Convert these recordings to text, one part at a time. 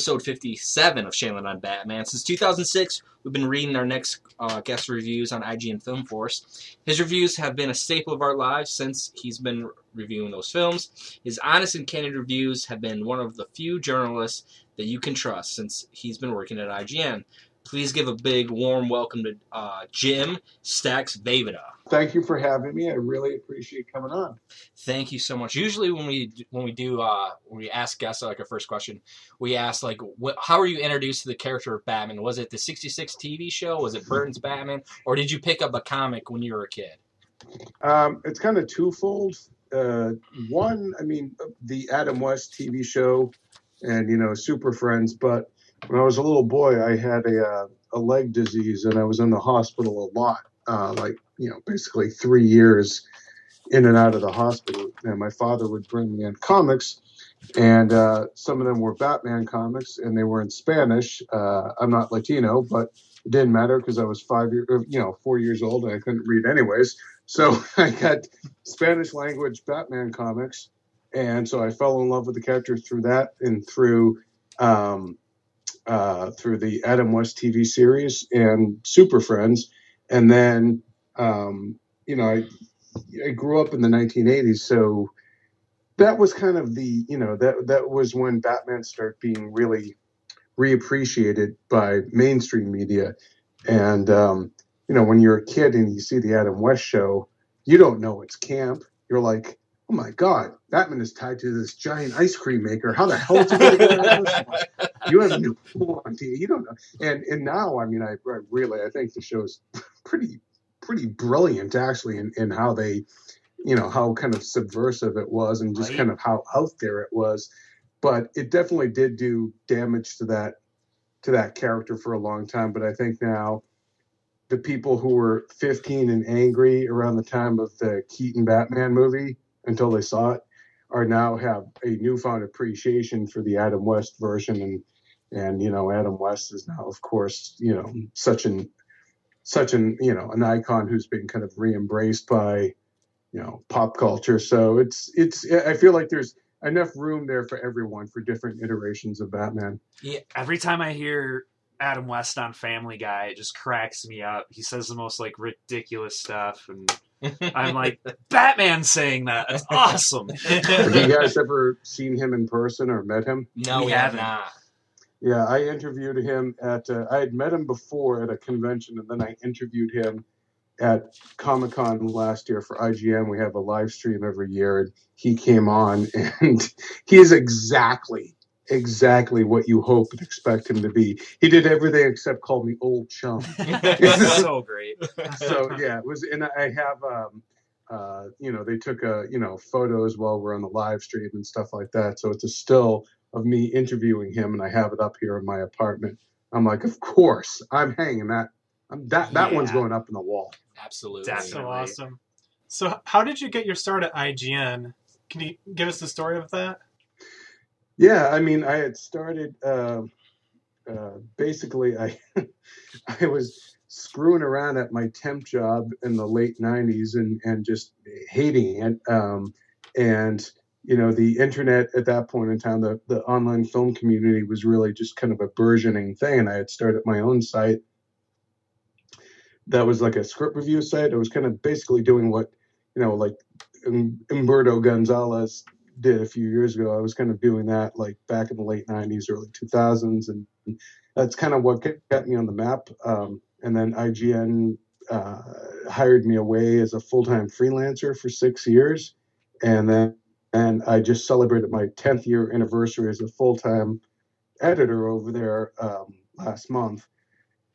episode 57 of Shaylin on Batman. Since 2006, we've been reading our next uh, guest reviews on IGN Film Force. His reviews have been a staple of our lives since he's been reviewing those films. His honest and candid reviews have been one of the few journalists that you can trust since he's been working at IGN. Please give a big, warm welcome to uh, Jim Stacks Vejvoda. Thank you for having me. I really appreciate coming on. Thank you so much. Usually, when we when we do uh, when we ask guests like our first question, we ask like, what, how were you introduced to the character of Batman? Was it the '66 TV show? Was it Burton's Batman, or did you pick up a comic when you were a kid? Um, it's kind of twofold. Uh, one, I mean, the Adam West TV show, and you know, Super Friends. But when I was a little boy, I had a uh, a leg disease, and I was in the hospital a lot. Uh, like you know, basically three years in and out of the hospital. And my father would bring me in comics, and uh, some of them were Batman comics, and they were in Spanish. Uh, I'm not Latino, but it didn't matter because I was five years, you know, four years old, and I couldn't read anyways. So I got Spanish language Batman comics, and so I fell in love with the character through that and through. Um, uh, through the Adam West TV series and Super Friends, and then um, you know I, I grew up in the 1980s, so that was kind of the you know that that was when Batman started being really reappreciated by mainstream media, and um, you know when you're a kid and you see the Adam West show, you don't know it's camp. You're like, oh my god, Batman is tied to this giant ice cream maker. How the hell is he going to get out of this? You have no idea. You don't know. And and now, I mean, I, I really I think the show's pretty pretty brilliant actually in, in how they, you know, how kind of subversive it was and just Right. kind of how out there it was. But it definitely did do damage to that to that character for a long time. But I think now the people who were 15 and angry around the time of the Keaton Batman movie until they saw it are now have a newfound appreciation for the Adam West version. And and you know Adam West is now of course you know such an such an you know an icon who's been kind of re-embraced by you know pop culture. So it's it's I feel like there's enough room there for everyone for different iterations of Batman. Yeah, every time I hear Adam West on Family Guy, it just cracks me up. He says the most like ridiculous stuff, and I'm like, Batman saying that. That's awesome. have you guys ever seen him in person or met him no, We we have haven't. not. Yeah, I interviewed him at. Uh, I had met him before at a convention, and then I interviewed him at Comic Con last year for IGN. We have a live stream every year, and he came on, and he is exactly, exactly what you hope and expect him to be. He did everything except call me old chum. so great. so yeah, it was, and I have, um, uh, you know, they took a, you know, photos while we're on the live stream and stuff like that. So it's a still of me interviewing him, and I have it up here in my apartment. I'm like, of course, I'm hanging that. I'm, that that one's going up in the wall. Absolutely. that's So awesome. So, how did you get your start at IGN? Can you give us the story of that? Yeah, I mean, I had started. Uh, uh, basically, I I was screwing around at my temp job in the late '90s and and just hating it. Um, and you know, the internet at that point in time, the the online film community was really just kind of a burgeoning thing. And I had started my own site that was like a script review site. I was kind of basically doing what you know, like um, Umberto Gonzalez did a few years ago. I was kind of doing that like back in the late 90s, early 2000s. And that's kind of what got me on the map. Um, and then IGN uh, hired me away as a full time freelancer for six years. And then and I just celebrated my 10th year anniversary as a full time editor over there um, last month.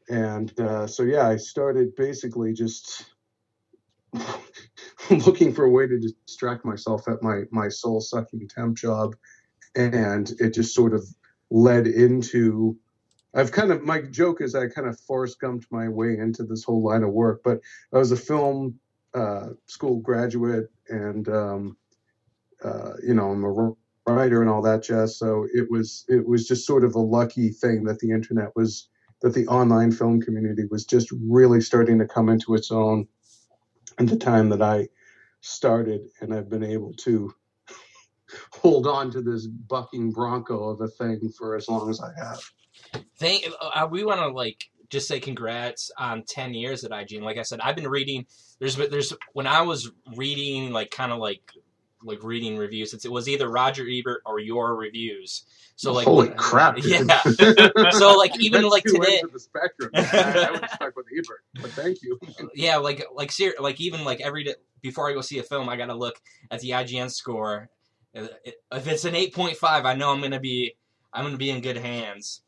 And uh, so, yeah, I started basically just looking for a way to distract myself at my my soul sucking temp job, and it just sort of led into I've kind of my joke is I kind of Forrest Gumped my way into this whole line of work, but I was a film uh, school graduate, and um, uh, you know I'm a writer and all that jazz. So it was it was just sort of a lucky thing that the internet was that the online film community was just really starting to come into its own at the time that I started, and I've been able to hold on to this bucking bronco of a thing for as long as I have. Thank. Uh, we want to like just say congrats on 10 years at IGN. Like I said, I've been reading. There's there's when I was reading like kind of like like reading reviews. It's, it was either Roger Ebert or your reviews. So like, holy crap! dude. Yeah. So like even That's like today, the spectrum. I, I would stuck with Ebert, but thank you. yeah, like like ser- like even like every day before I go see a film, I gotta look at the IGN score. Uh, If it's an eight point five, I know I'm gonna be I'm gonna be in good hands.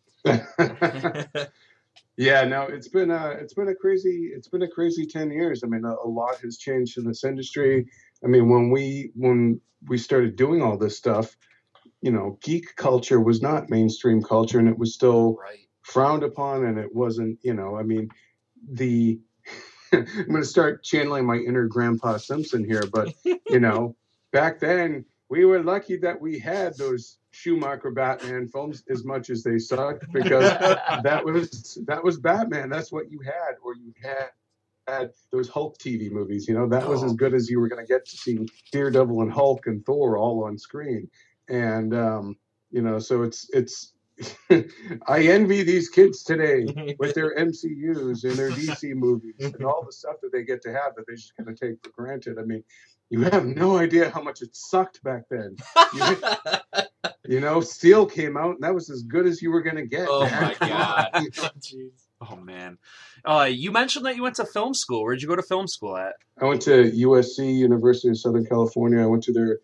yeah, no, it's been a it's been a crazy it's been a crazy ten years. I mean, a, a lot has changed in this industry. I mean, when we when we started doing all this stuff, you know, geek culture was not mainstream culture, and it was still right. frowned upon, and it wasn't. You know, I mean, the I'm going to start channeling my inner Grandpa Simpson here, but you know, back then we were lucky that we had those Schumacher Batman films as much as they sucked because that was that was Batman. That's what you had, or you had had those Hulk TV movies. You know, that was Oh. as good as you were going to get to see Daredevil and Hulk and Thor all on screen. And um, you know, so it's it's. I envy these kids today with their MCUs and their DC movies and all the stuff that they get to have that they just kind of take for granted. I mean, you have no idea how much it sucked back then. You, you know, Steel came out and that was as good as you were going to get. Oh my God. Jeez. Oh man, uh, you mentioned that you went to film school. Where'd you go to film school at? I went to USC, University of Southern California. I went to their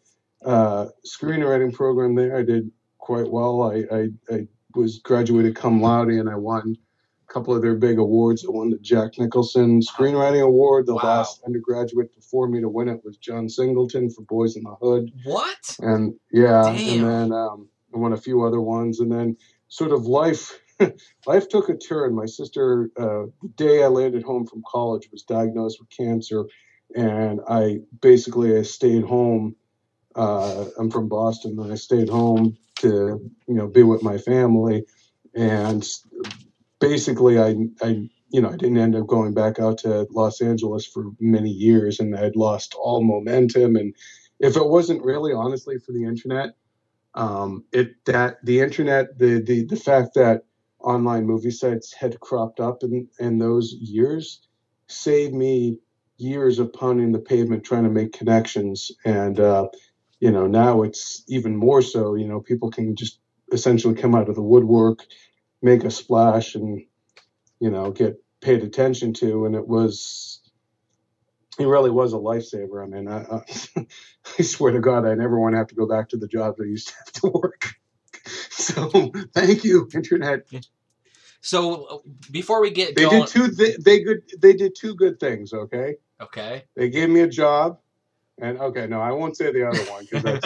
uh, screenwriting program there. I did quite well. I, I, I was graduated cum laude and I won a couple of their big awards. I won the Jack Nicholson Screenwriting Award. The Wow. last undergraduate before me to win it was John Singleton for Boys in the Hood. what? And yeah, Damn. and then um, I won a few other ones. And then sort of life. Life took a turn. My sister, uh, the day I landed home from college, was diagnosed with cancer, and I basically I stayed home. Uh, I'm from Boston, and I stayed home to you know be with my family, and basically I I you know I didn't end up going back out to Los Angeles for many years, and I'd lost all momentum. And if it wasn't really honestly for the internet, um, it that the internet the the the fact that online movie sites had cropped up in in those years saved me years of pounding the pavement trying to make connections. And uh, you know now it's even more so you know people can just essentially come out of the woodwork make a splash and you know get paid attention to. And it was it really was a lifesaver. I mean i, I, I swear to god i never want to have to go back to the job i used to have to work. So thank you internet So before we get they going, did two th- they good they did two good things okay okay. they gave me a job and okay no i won't say the other one because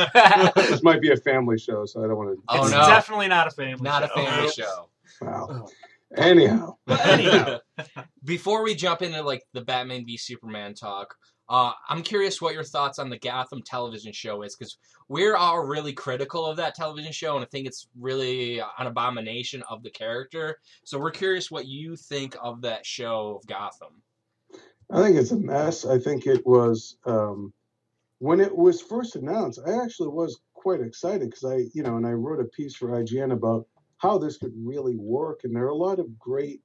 this might be a family show so i don't want to Oh no, definitely not a family. not a show. family show. wow oh. anyhow anyhow, Before we jump into like the Batman v Superman talk, uh, I'm curious what your thoughts on the Gotham television show is because we're all really critical of that television show and I think it's really an abomination of the character. So we're curious what you think of that show of Gotham. I think it's a mess. I think it was um, when it was first announced. I actually was quite excited because I, you know, and I wrote a piece for IGN about how this could really work, and there are a lot of great.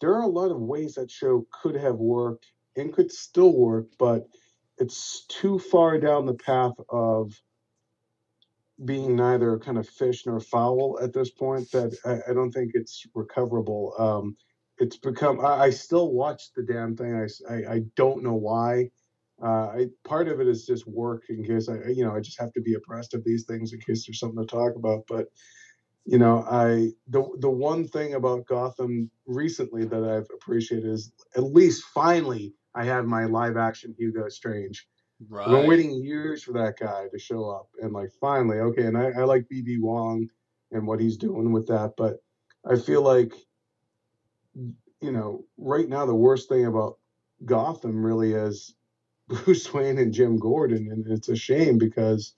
There are a lot of ways that show could have worked and could still work, but it's too far down the path of being neither kind of fish nor fowl at this point that I, I don't think it's recoverable. Um, it's become I, I still watch the damn thing. I I don't know why. Uh, I, part of it is just work in case I you know I just have to be abreast of these things in case there's something to talk about. But you know I the the one thing about Gotham recently that I've appreciated is at least finally I have my live action Hugo Strange. I've been waiting years for that guy to show up, and like finally, okay. And I, I like BD Wong and what he's doing with that, but I feel like, you know, right now the worst thing about Gotham really is Bruce Wayne and Jim Gordon, and it's a shame because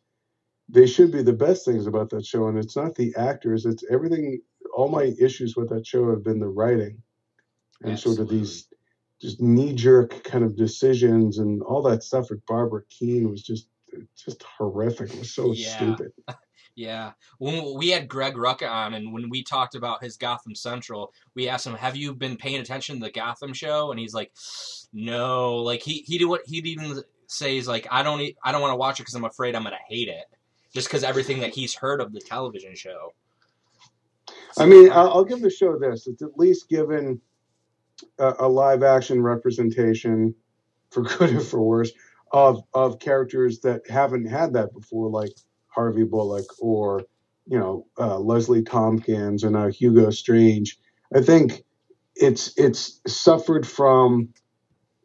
they should be the best things about that show, and it's not the actors; it's everything. All my issues with that show have been the writing and sort of these just knee jerk kind of decisions and all that stuff with Barbara Kean was just just horrific. It was so Yeah. stupid. Yeah, when we had Greg Rucka on, and when we talked about his Gotham Central, we asked him, "Have you been paying attention to the Gotham show?" And he's like, "No." Like he he did what he'd even say he's like, "I don't I don't want to watch it because I'm afraid I'm gonna hate it." Just because everything that he's heard of the television show. I mean, I'll, I'll give the show this: it's at least given a, a live action representation, for good or for worse, of of characters that haven't had that before, like Harvey Bullock or you know uh, Leslie Tompkins and now Hugo Strange. I think it's it's suffered from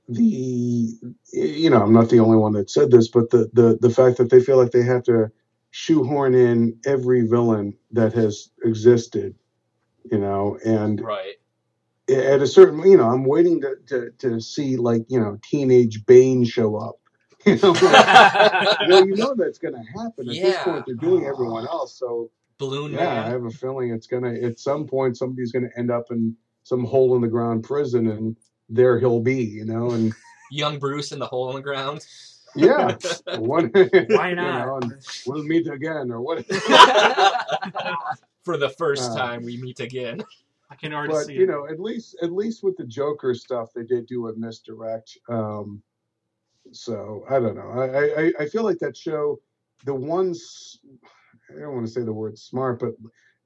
the you know I'm not the only one that said this, but the the the fact that they feel like they have to shoehorn in every villain that has existed, you know, and Right. At a certain you know I'm waiting to to, to see like you know teenage Bane show up. You know, well, you know that's going to happen. At this point, they're doing everyone else. So Balloon yeah, I have a feeling it's gonna at some point somebody's gonna end up in some hole in the ground prison, and there he'll be. You know, and Young Bruce in the hole in the ground. yeah, one, Why you not? know, and we'll meet again, or what? For the first Uh, time we meet again. I can already but see you it. know, at least at least with the Joker stuff, they did do a misdirect. Um, so I don't know. I, I I feel like that show, the ones I don't want to say the word smart, but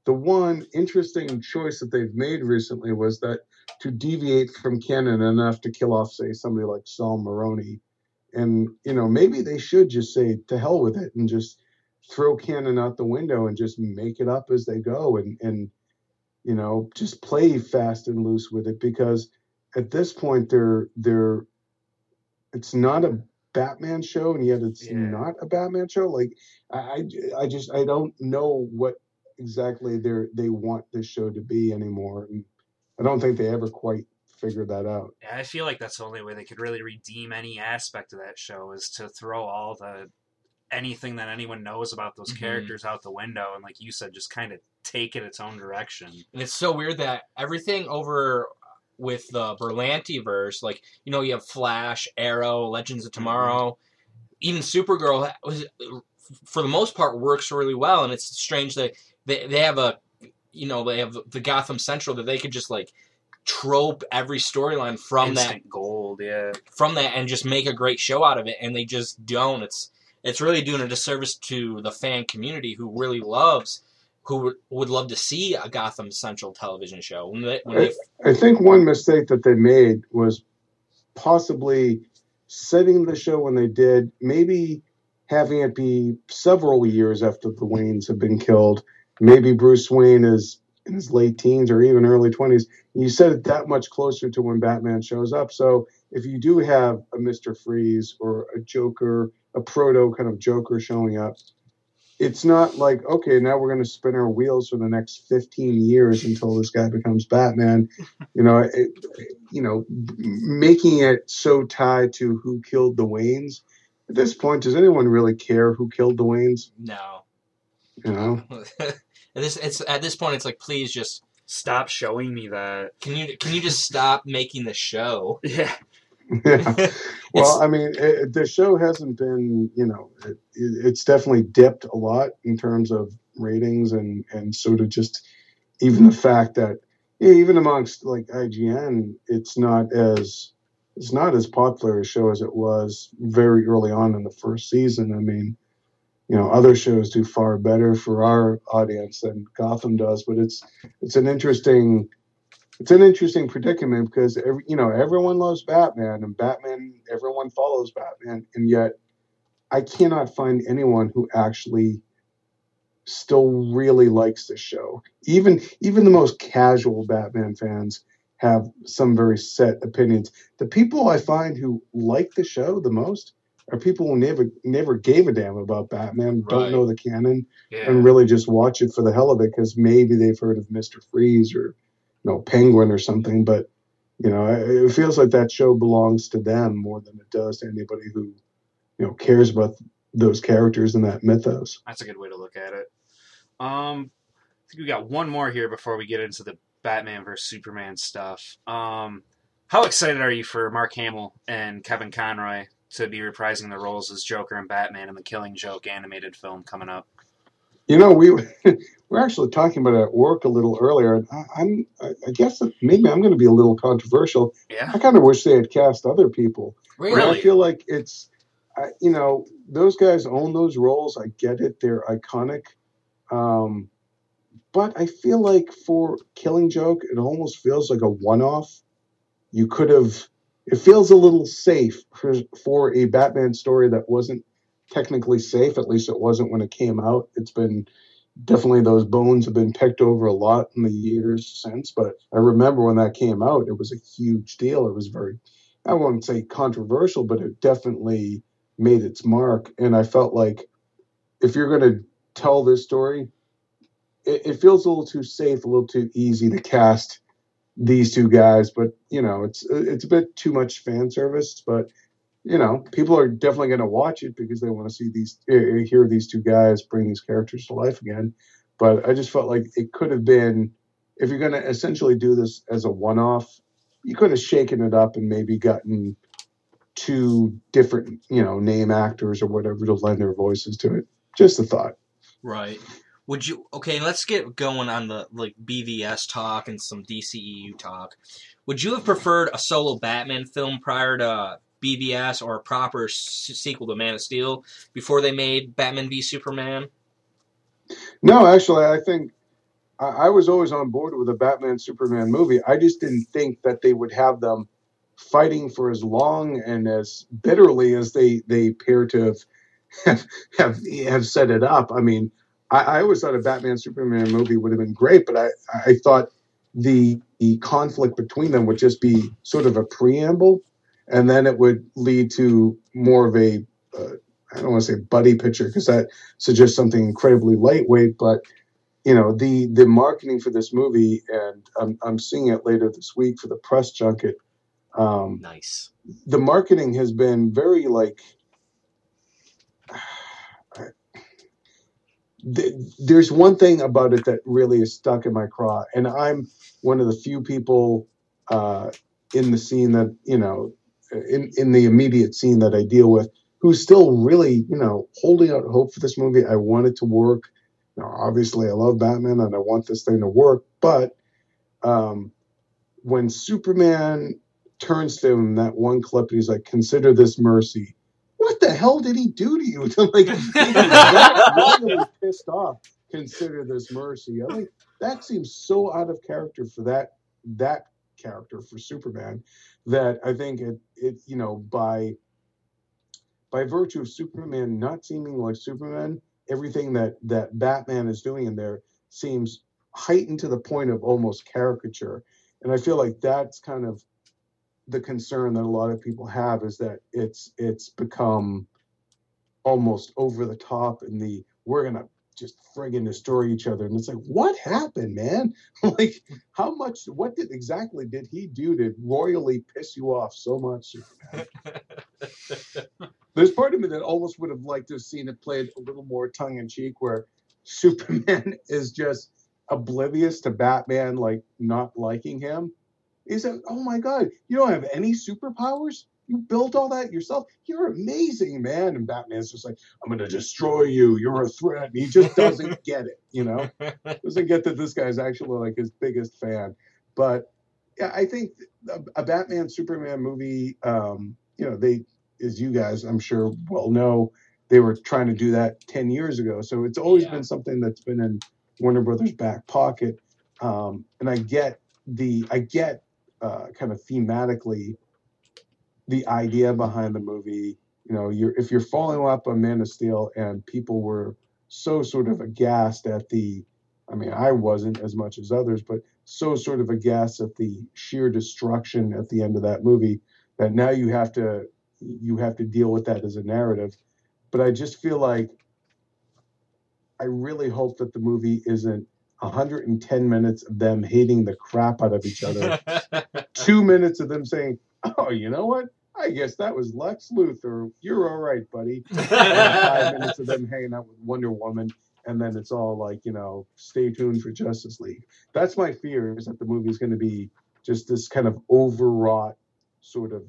the one interesting choice that they've made recently was that to deviate from canon enough to kill off, say, somebody like Sal Maroni, and you know maybe they should just say to hell with it and just throw canon out the window and just make it up as they go and and you know just play fast and loose with it because at this point they're they're it's not a Batman show and yet it's Yeah. not a Batman show like I I- I just I don't know what exactly they are they want this show to be anymore and I don't think they ever quite figured that out Yeah, I feel like that's the only way they could really redeem any aspect of that show is to throw all the anything that anyone knows about those Mhm. characters out the window and like you said just kind of take it its own direction. And it's so weird that everything over with the Berlanti verse, like you know, you have Flash, Arrow, Legends of Tomorrow, even Supergirl was for the most part works really well. And it's strange that they they have a you know they have the Gotham Central that they could just like trope every storyline from that gold, yeah. from that and just make a great show out of it and they just don't it's it's really doing a disservice to the fan community who really loves who would- love to see a Gotham Central television show when they, when they I think one mistake that they made was possibly setting the show when they did, maybe having it be several years after the Waynes have been killed. Maybe Bruce Wayne is in his late teens or even early 20s. You set it that much closer to when Batman shows up. So if you do have a Mr. Freeze or a Joker, a proto kind of Joker showing up, it's not like, okay, now we're going to spin our wheels for the next 15 years until this guy becomes Batman. You know, it, you know, making it so tied to who killed the Waynes. At this point, does anyone really care who killed the Waynes? no You know, at this it's at this point it's like please just Stop showing me that. can you can you just stop making the show Yeah. yeah. Well, I mean, it, the show hasn't been, you know, it, it's definitely dipped a lot in terms of ratings and and sort of just even the fact that yeah, even amongst like IGN, it's not as it's not as popular a show as it was very early on in the first season. I mean, you know, other shows do far better for our audience than Gotham does, but it's it's an interesting it's an interesting predicament because every, you know everyone loves Batman and Batman everyone follows Batman and yet I cannot find anyone who actually still really likes the show. Even even the most casual Batman fans have some very set opinions. The people I find who like the show the most are people who never never gave a damn about Batman, Right. don't know the canon, Yeah. and really just watch it for the hell of it because maybe they've heard of Mister Freeze or know Penguin or something. But you know, it feels like that show belongs to them more than it does to anybody who you know cares about those characters and that mythos. That's a good way to look at it. Um, I think we got one more here before we get into the Batman versus Superman stuff. Um, how excited are you for Mark Hamill and Kevin Conroy to be reprising the roles as Joker and Batman in the Killing Joke animated film coming up? You know, we we're actually talking about it at work a little earlier. and I, I'm I guess that maybe I'm going to be a little controversial. Yeah, I kind of wish they had cast other people. Really? I feel like it's, I, you know, those guys own those roles. I get it; they're iconic. Um, but I feel like for Killing Joke, it almost feels like a one-off. You could have. It feels a little safe for for a Batman story that wasn't technically safe. At least it wasn't when it came out. It's been definitely those bones have been picked over a lot in the years since. But I remember when that came out, it was a huge deal. It was very I won't say controversial, but it definitely made its mark. And I felt like if you're going to tell this story, it, it feels a little too safe, a little too easy to cast these two guys. But you know, it's it's a bit too much fan service. But you know, people are definitely going to watch it because they want to see these, eh, hear these two guys bring these characters to life again. But I just felt like it could have been, if you're going to essentially do this as a one-off, you could have shaken it up and maybe gotten two different, you know, name actors or whatever to lend their voices to it. Just a thought. Right. Would you okay, let's get going on the like BVS talk and some DCEU talk. Would you have preferred a solo Batman film prior to BVS or a proper sequel to Man of Steel before they made Batman v Superman? No, actually, I think I, I was always on board with a Batman Superman movie. I just didn't think that they would have them fighting for as long and as bitterly as they they appear to have have have, have set it up. I mean, I, I always thought a Batman Superman movie would have been great, but I I thought the the conflict between them would just be sort of a preamble, and then it would lead to more of a uh, I don't want to say buddy picture because that suggests something incredibly lightweight, but you know the the marketing for this movie, and I'm I'm seeing it later this week for the press junket. Um, Nice. the marketing has been very like there's one thing about it that really is stuck in my craw and i'm one of the few people uh, in the scene that you know in, in the immediate scene that i deal with who's still really you know holding out hope for this movie i want it to work now obviously i love batman and i want this thing to work but um, when superman turns to him that one clip and he's like, consider this mercy. What the hell did he do to you? like, got really pissed off. Consider this mercy. I think that seems so out of character for that that character for Superman that I think it it you know by by virtue of Superman not seeming like Superman, everything that that Batman is doing in there seems heightened to the point of almost caricature. And I feel like that's kind of the concern that a lot of people have is that it's it's become almost over the top and the we're gonna just friggin' destroy each other. And it's like what happened man? Like how much what did exactly did he do to royally piss you off so much? Superman there's part of me that almost would have liked to have seen it played a little more tongue-in-cheek where superman is just oblivious to batman like not liking him. He said, "Oh my God, you don't have any superpowers? You built all that yourself? You're amazing, man!" And Batman's just like, "I'm gonna destroy you. You're a threat." And he just doesn't get it, you know. Doesn't get that this guy's actually like his biggest fan. But yeah, I think a, a Batman Superman movie, um, you know, they, as you guys, I'm sure, well know, they were trying to do that ten years ago. So it's always Yeah. been something that's been in Warner Brothers' back pocket. Um, and I get the, I get uh, kind of thematically the idea behind the movie. You know, you're if you're following up on Man of Steel and people were so sort of aghast at the, I mean, I wasn't as much as others, but so sort of aghast at the sheer destruction at the end of that movie that now you have to you have to deal with that as a narrative. But I just feel like I really hope that the movie isn't 110 minutes of them hating the crap out of each other, two minutes of them saying, "Oh, you know what? I guess that was Lex Luthor. You're all right, buddy." Five minutes of them hanging out with Wonder Woman, and then it's all like, you know, stay tuned for Justice League. That's my fear is that the movie is going to be just this kind of overwrought sort of,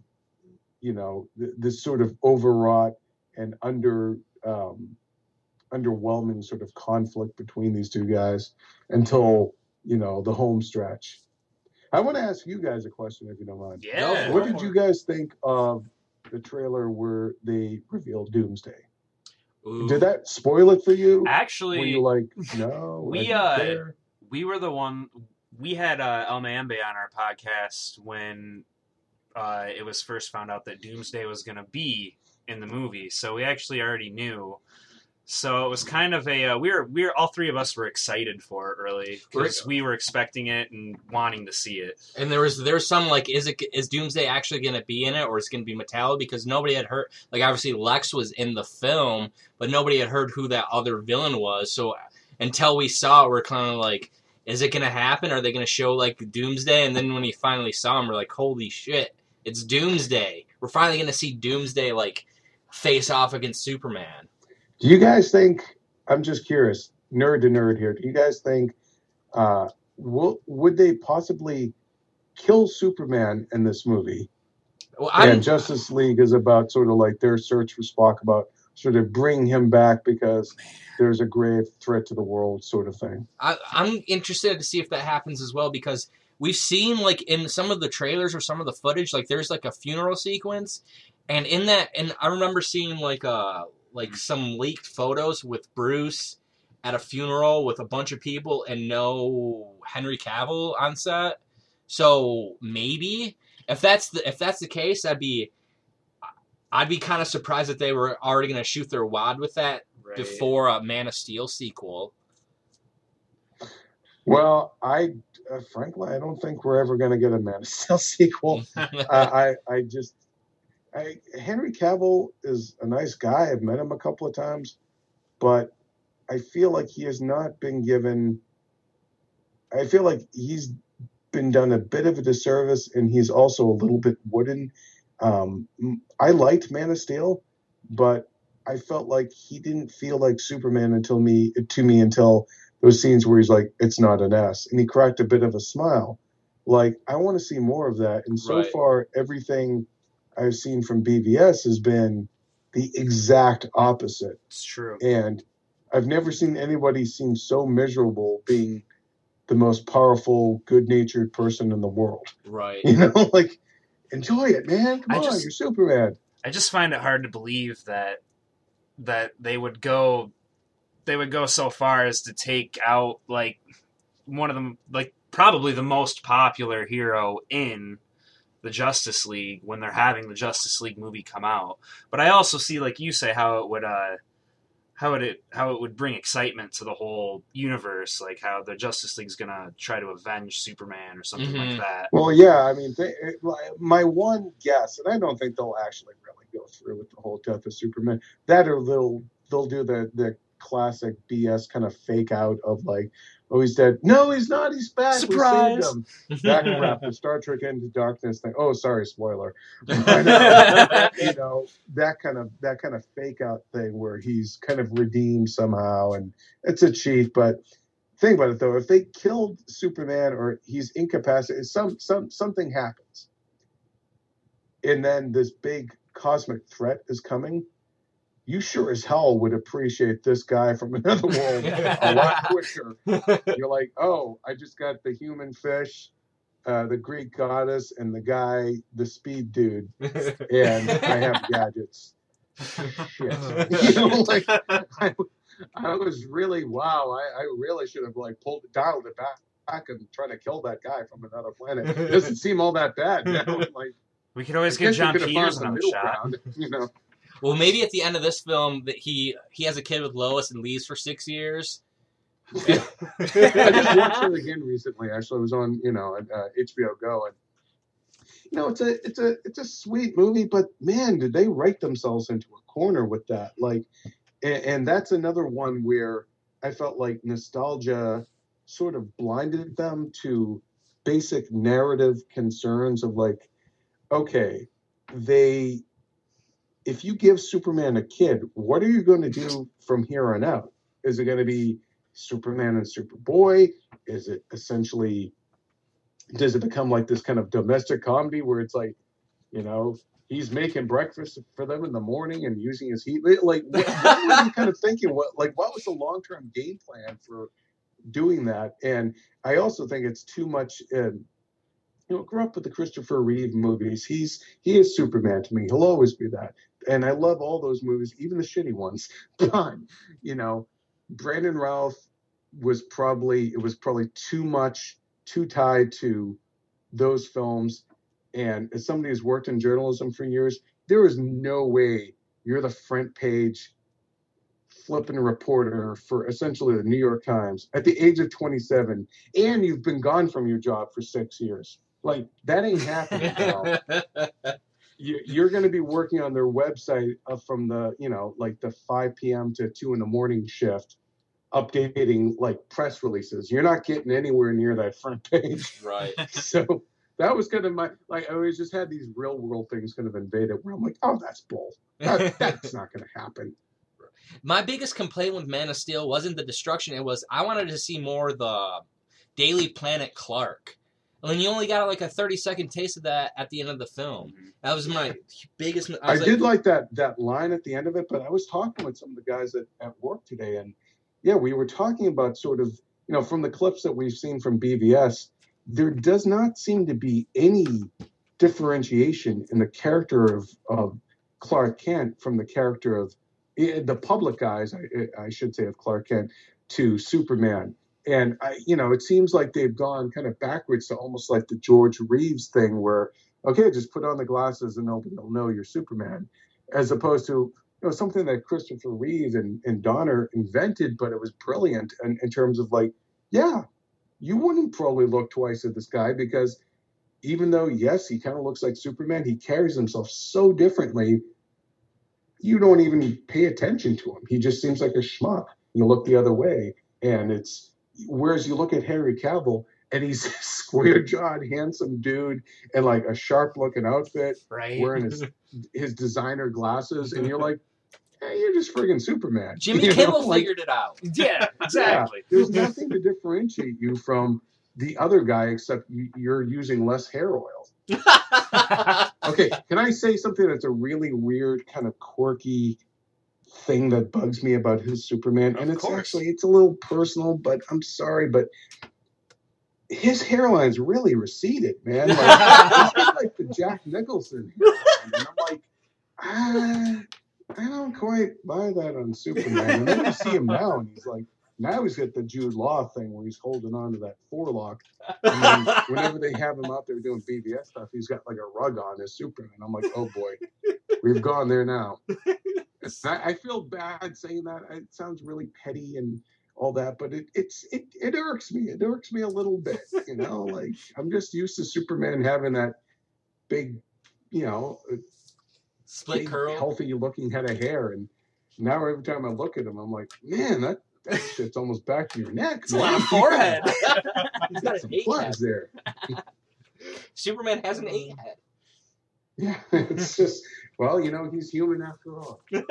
you know, th- this sort of overwrought and under um, underwhelming sort of conflict between these two guys until you know the home stretch. I want to ask you guys a question if you don't mind. Yeah. What did you guys think of the trailer where they revealed Doomsday? Ooh. Did that spoil it for you? Actually, Were Actually, you like, no? We, uh, care"? we were the one we had uh, El Mayimbe on our podcast when uh, it was first found out that Doomsday was going to be in the movie. So we actually already knew. So it was kind of a uh, we were we were all three of us were excited for it early because we were expecting it and wanting to see it. And there was there's some like is it is Doomsday actually going to be in it or is it going to be Metallo because nobody had heard like obviously Lex was in the film but nobody had heard who that other villain was. So until we saw it we're kind of like is it going to happen? Are they going to show like Doomsday? And then when we finally saw him we're like holy shit it's Doomsday. We're finally going to see Doomsday like face off against Superman Do you guys think? I'm just curious, nerd to nerd here. Do you guys think? Uh, will, would they possibly kill Superman in this movie? well and Justice League is about sort of like their search for Spock, about sort of bringing him back because there's a grave threat to the world, sort of thing. I, I'm interested to see if that happens as well because we've seen like in some of the trailers or some of the footage, like there's like a funeral sequence, and in that, and I remember seeing like uh like some leaked photos with Bruce at a funeral with a bunch of people and no Henry Cavill on set. So maybe if that's the if that's the case, that'd be. I'd be kind of surprised that they were already going to shoot their wad with that Right. before a Man of Steel sequel. Well, I uh, frankly, I don't think we're ever going to get a Man of Steel sequel. uh, I, I just, I Henry Cavill is a nice guy. I've met him a couple of times, but I feel like he has not been given. I feel like he's been done a bit of a disservice, and he's also a little bit wooden. Um, I liked Man of Steel, but I felt like he didn't feel like Superman until me to me until those scenes where he's like, "It's not an S," and he cracked a bit of a smile. Like I want to see more of that. And so Right. far, everything I've seen from BVS has been the exact opposite. It's true. And I've never seen anybody seem so miserable being the most powerful, good-natured person in the world. right. You know, like enjoy it, man. Come I on, just- you're Superman. I just find it hard to believe that that they would go they would go so far as to take out like one of them like probably the most popular hero in the Justice League when they're having the Justice League movie come out. But I also see like you say how it would uh how would it how it would bring excitement to the whole universe like how the Justice League's going to try to avenge Superman or something Mhm. like that. Well, yeah, I mean, they, it- like, my one guess, and I don't think they'll actually really go through with the whole death of Superman. That or they'll they'll do the the classic BS kind of fake out of like, oh, he's dead. No, he's not. He's back. Surprise. We saved him. That crap, the Star Trek Into Darkness thing. Oh, sorry, spoiler. Uh, you know that kind of that kind of fake out thing where he's kind of redeemed somehow, and it's a cheat. But think about it though: if they killed Superman or he's incapacitated, some some something happens, and then this big cosmic threat is coming. You sure as hell would appreciate this guy from another world a lot quicker. You're like, oh, I just got the human fish, uh, the Greek goddess, and the guy, the speed dude, and I have gadgets. Shit. You know, like I, I was really wow. I, I really should have like pulled dialed it back, back and trying to kill that guy from another planet. It doesn't seem all that bad. You know? Like We could always I get Jon Peters another some shot. ground, You know, Well, maybe at the end of this film that he he has a kid with Lois and leaves for six years. I just watched it again recently. Actually, it was on you know uh, HBO Go, and you know, it's a it's a it's a sweet movie, but man, did they write themselves into a corner with that? Like, and, and that's another one where I felt like nostalgia sort of blinded them to basic narrative concerns of like, okay, they if you give Superman a kid, what are you going to do from here on out? Is it going to be Superman and Superboy? Is it essentially does it become like this kind of domestic comedy where it's like, you know, he's making breakfast for them in the morning and using his heat? Like, what, what were you kind of thinking? What like what was the long term game plan for doing that? And I also think it's too much. Um, you know, grew up with the Christopher Reeve movies. He's he is Superman to me. He'll always be that. And I love all those movies, even the shitty ones. But you know, Brandon Routh was probably it was probably too much, too tied to those films. And as somebody who's worked in journalism for years, there is no way you're the front page flipping reporter for essentially the New York Times at the age of 27, and you've been gone from your job for six years. Like that ain't happening. you, you're going to be working on their website from the you know like the 5 p.m. to 2 in the morning shift, updating like press releases. You're not getting anywhere near that front page. right. so that was kind of my like I always just had these real world things kind of invade it where I'm like, oh, that's bull. That, that's not going to happen. My biggest complaint with Man of Steel wasn't the destruction. It was I wanted to see more of the Daily Planet Clark. And then you only got like a 30 second taste of that at the end of the film. That was my biggest. I, I, was did like that that line at the end of it, but I was talking with some of the guys at, at work today, and yeah, we were talking about sort of you know from the clips that we've seen from BVS, there does not seem to be any differentiation in the character of, of Clark Kent from the character of eh, the public eyes, I, I should say, of Clark Kent to Superman. And I, you know, it seems like they've gone kind of backwards to almost like the George Reeves thing, where okay, just put on the glasses and nobody will know you're Superman, as opposed to you know something that Christopher Reeve and, and Donner invented, but it was brilliant in, in terms of like, yeah, you wouldn't probably look twice at this guy because even though yes, he kind of looks like Superman, he carries himself so differently. You don't even pay attention to him. He just seems like a schmuck. You look the other way, and it's whereas you look at Henry Cavill and he's a square jawed, handsome dude in like a sharp looking outfit, Right. wearing his his designer glasses, and you're like, hey, you're just friggin' Superman. Jimmy You Kimmel like, figured it out. yeah, exactly. There's nothing to differentiate you from the other guy except you're using less hair oil. Okay, can I say something that's a really weird, kind of quirky thing that bugs me about his Superman? and Of it's course. actually it's a little personal, but I'm sorry, but his hairline's really receded, man. Like, it's like the Jack Nicholson hairline, and I'm like, ah, I don't quite buy that on Superman. And then you see him now, and he's like, now he's got the Jude Law thing where he's holding on to that forelock. And then whenever they have him out there doing BVS stuff, he's got like a rug on as Superman. I'm like, oh boy, we've gone there now. I, I feel bad saying that. It sounds really petty and all that, but it it's it it irks me. It irks me a little bit. You know, like I'm just used to Superman having that big, you know, uh, Split big, curl. healthy looking head of hair, and now every time I look at him, I'm like, man, that. That shit's almost back to your neck. It's a lot of forehead. He's got some eight there. Superman has an eight head. Yeah, it's just well, you know, he's human after all. I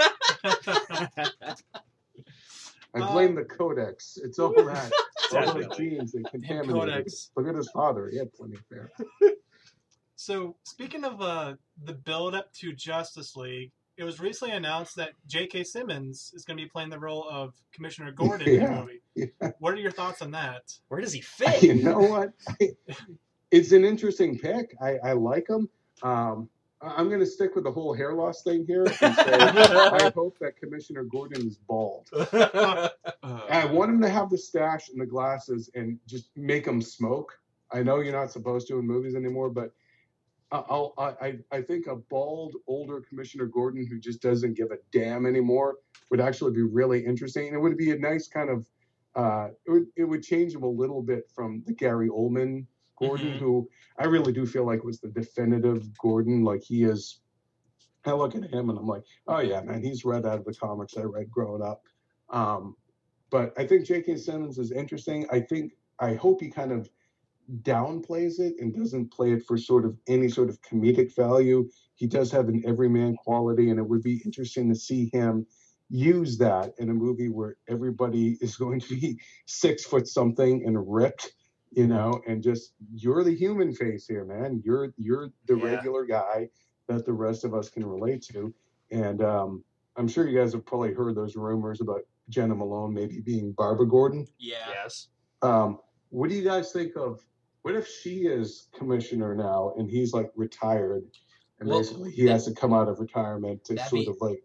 Uh, blame the codex. It's all that. all those Definitely. genes they And contaminated. Codex. Look at his father. He had plenty there. So speaking of uh, the build up to Justice League, it was recently announced that J.K. Simmons is going to be playing the role of Commissioner Gordon in the Yeah. movie. Yeah. What are your thoughts on that? Where does he fit? You know what? it's an interesting pick. I, I like him. Um, I- I'm going to stick with the whole hair loss thing here and say I hope that Commissioner Gordon is bald. I want him to have the stash and the glasses and just make him smoke. I know you're not supposed to in movies anymore, but I- I'll, I, I- I think a bald, older Commissioner Gordon who just doesn't give a damn anymore would actually be really interesting. And it would be a nice kind of, uh, it would, it would change him a little bit from the Gary Oldman Gordon, Mhm. who I really do feel like was the definitive Gordon. Like he is. I look at him and I'm like, oh yeah, man, he's read out of the comics I read growing up. Um, but I think J.K. Simmons is interesting. I think I hope he kind of downplays it and doesn't play it for sort of any sort of comedic value. He does have an everyman quality, and it would be interesting to see him use that in a movie where everybody is going to be six foot something and ripped, you know, and just you're the human face here, man. You're you're the Yeah. regular guy that the rest of us can relate to. And um, I'm sure you guys have probably heard those rumors about Jena Malone maybe being Barbara Gordon. Yeah. Yes. Um, what do you guys think of? What if she is commissioner now and he's like retired, and Well, basically he has to come out of retirement to sort be- of like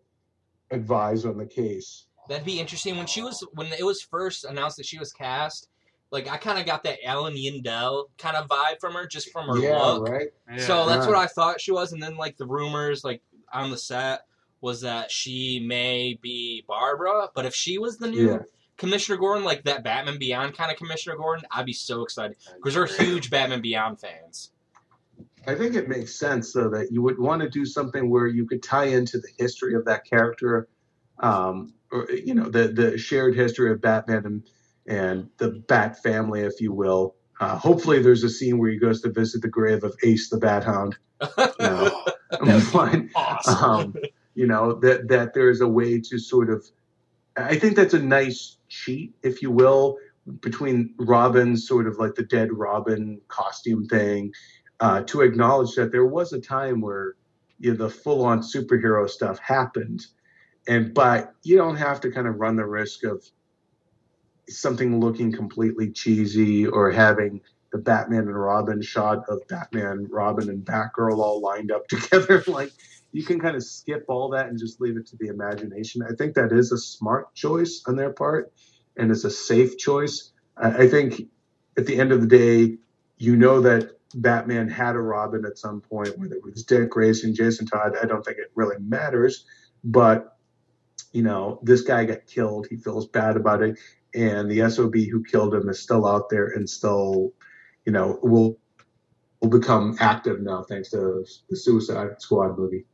advise on the case? That'd be interesting. When she was when it was first announced that she was cast, like I kind of got that Ellen Yindel kind of vibe from her, just from her yeah, look. right. Yeah. So that's Yeah. what I thought she was, and then like the rumors like on the set was that she may be Barbara, but if she was the new Yeah. Commissioner Gordon, like that Batman Beyond kind of Commissioner Gordon, I'd be so excited because we're huge Batman Beyond fans. I think it makes sense though that you would want to do something where you could tie into the history of that character, um, or you know the the shared history of Batman and and the Bat family, if you will. Uh, hopefully, there's a scene where he goes to visit the grave of Ace the Bat Hound. You know, but, awesome. um, you know that that there's a way to sort of i think that's a nice cheat if you will between robin's sort of like the dead robin costume thing uh, to acknowledge that there was a time where you know, the full-on superhero stuff happened and but you don't have to kind of run the risk of something looking completely cheesy or having the Batman and Robin shot of Batman, Robin, and Batgirl all lined up together. like you can kind of skip all that and just leave it to the imagination. I think that is a smart choice on their part, and it's a safe choice. I, I think at the end of the day, you know that Batman had a Robin at some point, whether it was Dick Grayson, Jason Todd. I don't think it really matters, but you know, this guy got killed. He feels bad about it, and the SOB who killed him is still out there and still, you know, will will become active now thanks to the Suicide Squad movie.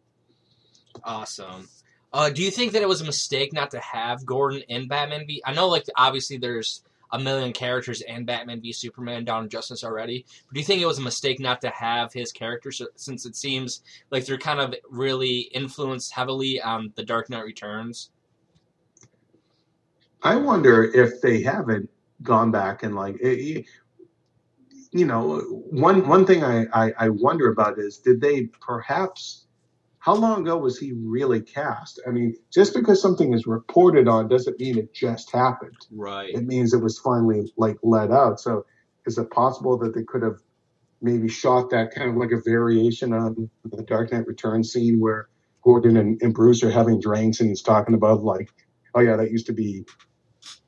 Awesome. Uh, do you think that it was a mistake not to have Gordon in Batman v? I know, like obviously, there's a million characters in Batman v Superman: Dawn of Justice already. But do you think it was a mistake not to have his character, since it seems like they're kind of really influenced heavily on The Dark Knight Returns? I wonder if they haven't gone back and like, eh, eh, you know, one one thing I, I I wonder about is did they perhaps how long ago was he really cast? I mean, just because something is reported on doesn't mean it just happened. Right. It means it was finally like let out. So is it possible that they could have maybe shot that kind of like a variation on the Dark Knight Returns scene where Gordon and, and Bruce are having drinks and he's talking about like, oh yeah, that used to be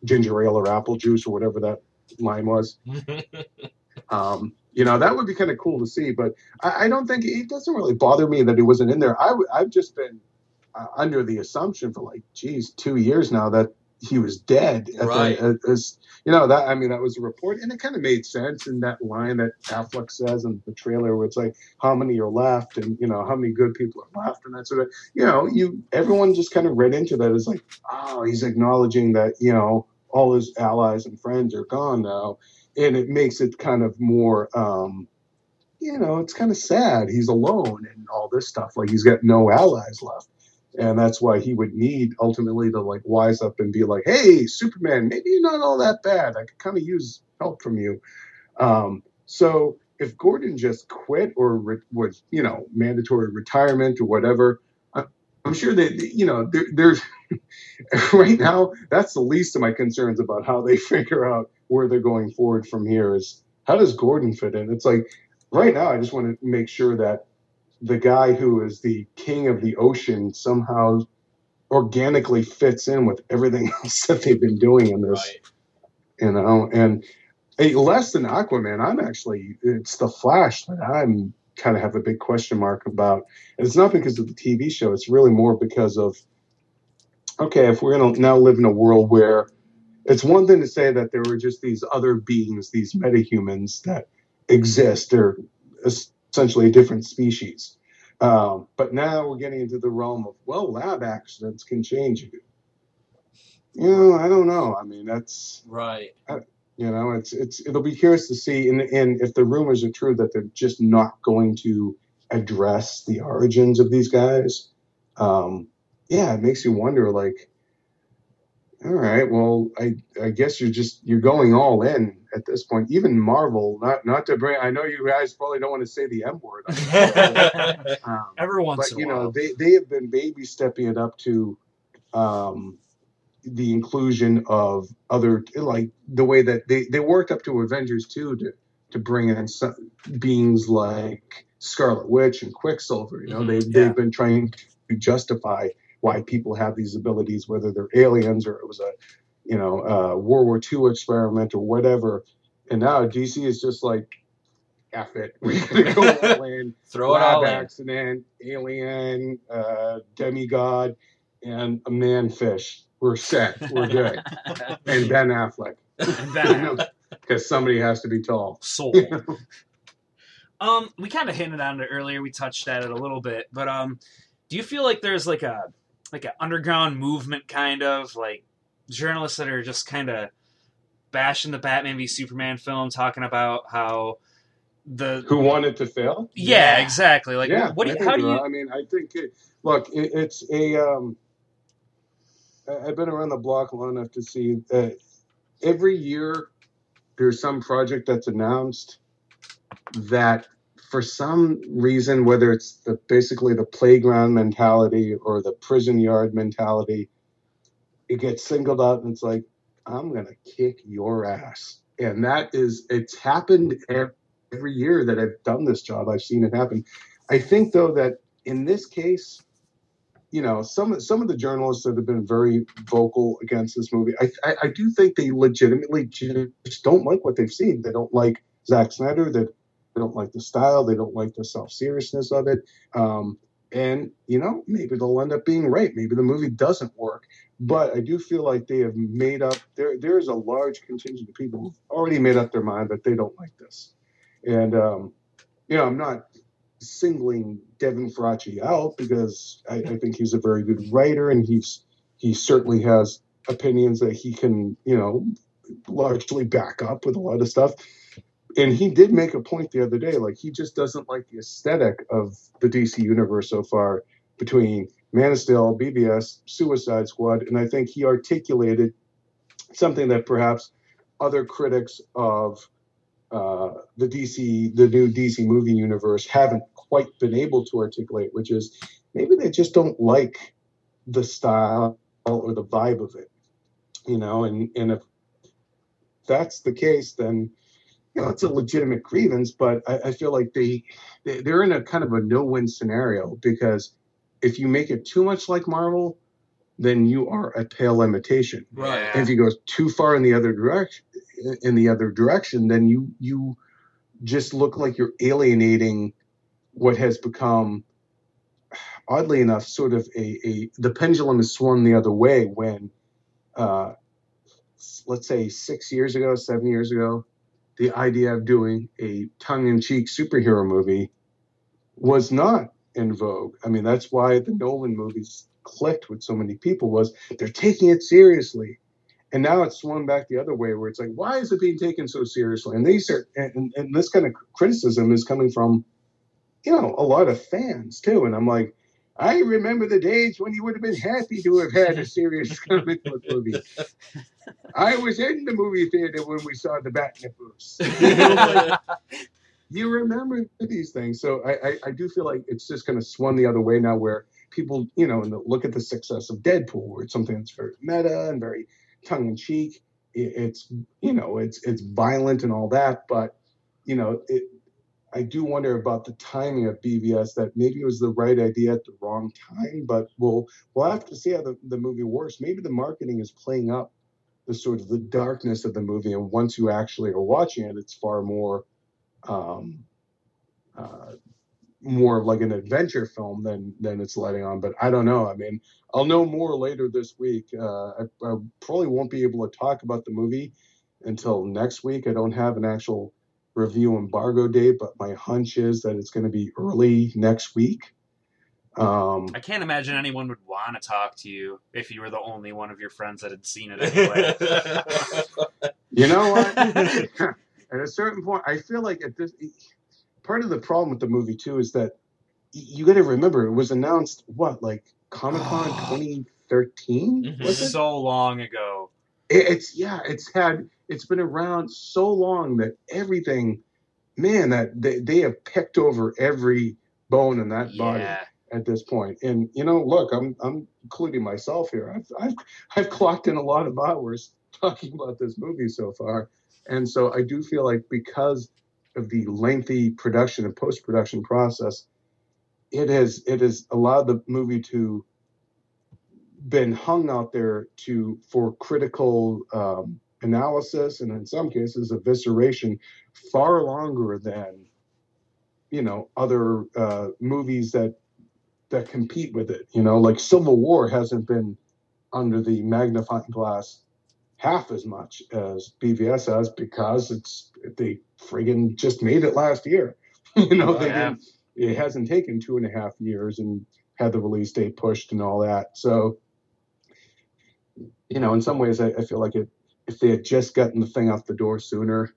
ginger ale or apple juice or whatever that line was. Um, you know, that would be kind of cool to see, but I, I don't think it doesn't really bother me that he wasn't in there. I, w- I've just been uh, under the assumption for like, geez, two years now that he was dead. at the- Right. as- you know, that, I mean, that was a report and it kind of made sense in that line that Affleck says in the trailer where it's like, how many are left and, you know, how many good people are left and that sort of, you know, you, everyone just kind of read into that as like, oh, he's acknowledging that, you know, all his allies and friends are gone now and it makes it kind of more um you know it's kind of sad he's alone and all this stuff like he's got no allies left. And that's why he would need ultimately to like wise up and be like hey superman maybe you're not all that bad. I could kind of use help from you. Um so if gordon just quit or re- was you know mandatory retirement or whatever i'm sure that you know there's right now that's the least of my concerns about how they figure out where they're going forward from here is how does Gordon fit in? It's like right now I just want to make sure that the guy who is the king of the ocean somehow organically fits in with everything else that they've been doing in this, right. you know. And hey, less than Aquaman, I'm actually it's the Flash that I'm kind of have a big question mark about. And it's not because of the TV show. It's really more because of okay, if we're gonna now live in a world where it's one thing to say that there were just these other beings, these metahumans that exist. They're essentially a different species. Um, but now we're getting into the realm of well, lab accidents can change you. You know, I don't know. I mean, that's Right. you know, it's it's it'll be curious to see, and and if the rumors are true that they're just not going to address the origins of these guys. Um, yeah, it makes you wonder. Like, all right, well, I I guess you're just you're going all in at this point. Even Marvel, not not to bring. I know you guys probably don't want to say the M word. Um, Every once but in you a while. know they they have been baby stepping it up to um the inclusion of other like the way that they they worked up to avengers 2 to to bring in some beings like scarlet witch and quicksilver you know Mhm, they yeah. they've been trying to justify why people have these abilities whether they're aliens or it was a you know uh world war ii experiment or whatever and now dc is just like F it. We're gonna go all in Throw it all lab in. accident, alien, uh, demigod, and a man fish. We're set. We're good. and Ben Affleck, because somebody has to be tall. soul. um, we kind of hinted on it earlier. We touched at it a little bit, but um, do you feel like there's like a like an underground movement, kind of like journalists that are just kind of bashing the Batman v Superman film, talking about how the Who wanted to fail? yeah, Yeah. exactly. Like, yeah, what do I you? How do you? I mean, I think it, look, it, it's a. Um, I've been around the block long enough to see that every year there's some project that's announced that for some reason, whether it's the basically the playground mentality or the prison yard mentality, it gets singled out and it's like, I'm gonna kick your ass. And that is it's happened every year that I've done this job. I've seen it happen. I think though that in this case, you know, some some of the journalists that have been very vocal against this movie, I I, I do think they legitimately just don't like what they've seen. They don't like Zack Snyder. They don't like the style. They don't like the self seriousness of it. Um, and you know, maybe they'll end up being right. Maybe the movie doesn't work. But I do feel like they have made up. There there is a large contingent of people who've already made up their mind that they don't like this. And um, you know, I'm not singling Devin Faraci out because I, I think he's a very good writer and he's he certainly has opinions that he can, you know, largely back up with a lot of stuff. And he did make a point the other day, like he just doesn't like the aesthetic of the DC universe so far between Man of Steel, BVS, Suicide Squad, and I think he articulated something that perhaps other critics of uh, the DC, the new DC movie universe, haven't quite been able to articulate, which is maybe they just don't like the style or the vibe of it, you know. And and if that's the case, then you know it's a legitimate grievance. But I, I feel like they they- they're in a kind of a no-win scenario because if you make it too much like Marvel, then you are a pale imitation. Right. And if you go too far in the other direction, in the other direction, then you you just look like you're alienating what has become, oddly enough, sort of a, a the pendulum has swung the other way when, uh, let's say six years ago, seven years ago, the idea of doing a tongue-in-cheek superhero movie was not in vogue. I mean, that's why the Nolan movies clicked with so many people was they're taking it seriously. And now it's swung back the other way where it's like, why is it being taken so seriously? And these are and, and this kind of criticism is coming from, you know, a lot of fans too. And I'm like, I remember the days when you would have been happy to have had a serious comic book movie. I was in the movie theater when we saw the know, like, you remember these things. So I, I, I do feel like it's just going to swung the other way now where people, you know, and look at the success of Deadpool, where it's something that's very meta and very tongue in cheek. It's, you know, it's, it's violent and all that. But, you know, it, I do wonder about the timing of BVS that maybe it was the right idea at the wrong time, but we'll, we'll have to see how the, the movie works. Maybe the marketing is playing up the sort of the darkness of the movie. And once you actually are watching it, it's far more, um, uh, more of like an adventure film than than it's letting on. But I don't know. I mean, I'll know more later this week. Uh, I, I probably won't be able to talk about the movie until next week. I don't have an actual review embargo date, but my hunch is that it's going to be early next week. Um, I can't imagine anyone would want to talk to you if you were the only one of your friends that had seen it anyway. you know what? at a certain point, I feel like at this part of the problem with the movie too is that you got to remember it was announced what like Comic Con 2013 Mhm. was it? so long ago. It- It's yeah, it's had it's been around so long that everything, man, that they, they have picked over every bone in that body at this point. And you know, look, I'm I'm including myself here. I've I've I've clocked in a lot of hours talking about this movie so far, and so I do feel like because of the lengthy production and post production process, it has it has allowed the movie to been hung out there to for critical um, analysis and in some cases evisceration far longer than you know other uh, movies that that compete with it. You know, like Civil War hasn't been under the magnifying glass half as much as BVS has because it's they friggin' just made it last year. you know, they Yeah. didn't, it hasn't taken two and a half years and had the release date pushed and all that. So, you know, in some ways, I, I feel like it, if they had just gotten the thing off the door sooner,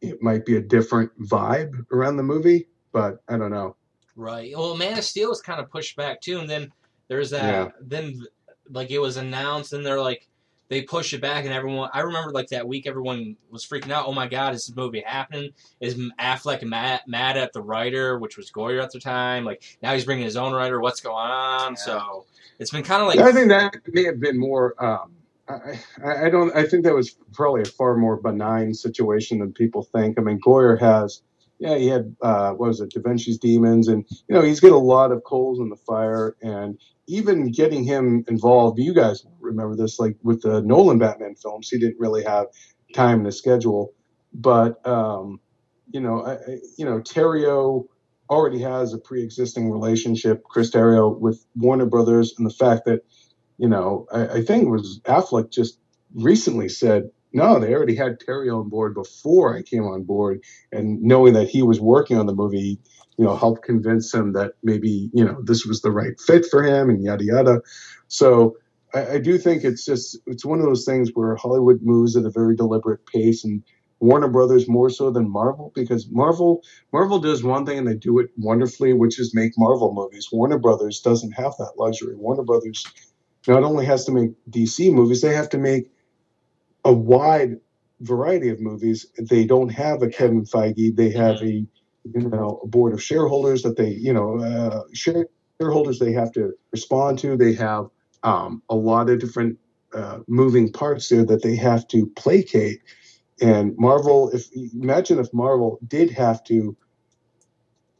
it might be a different vibe around the movie. But I don't know. Right. Well, Man of Steel was kind of pushed back too, and then there's that. Yeah. Then like it was announced, and they're like they pushed it back, and everyone. I remember like that week, everyone was freaking out. Oh my God, is this movie happening? Is Affleck mad, mad at the writer, which was Goyer at the time? Like now he's bringing his own writer. What's going on? Yeah. So it's been kind of like I think that may have been more. Um, I, I don't. I think that was probably a far more benign situation than people think. I mean, Goyer has, yeah, he had uh, what was it, Da Vinci's Demons, and you know he's got a lot of coals in the fire, and even getting him involved. You guys remember this, like with the Nolan Batman films, he didn't really have time his schedule, but um, you know, I, you know, Terrio already has a pre-existing relationship, Chris Terrio, with Warner Brothers, and the fact that you know, I, I think was Affleck just recently said, no, they already had Terry on board before I came on board, and knowing that he was working on the movie, you know, helped convince him that maybe you know this was the right fit for him, and yada yada. So I, I do think it's just it's one of those things where Hollywood moves at a very deliberate pace, and Warner Brothers more so than Marvel because Marvel Marvel does one thing and they do it wonderfully, which is make Marvel movies. Warner Brothers doesn't have that luxury. Warner Brothers not only has to make DC movies, they have to make a wide variety of movies. They don't have a Kevin Feige. They have a you know a board of shareholders that they you know uh, shareholders they have to respond to. They have um, a lot of different uh, moving parts there that they have to placate. And Marvel, if imagine if Marvel did have to,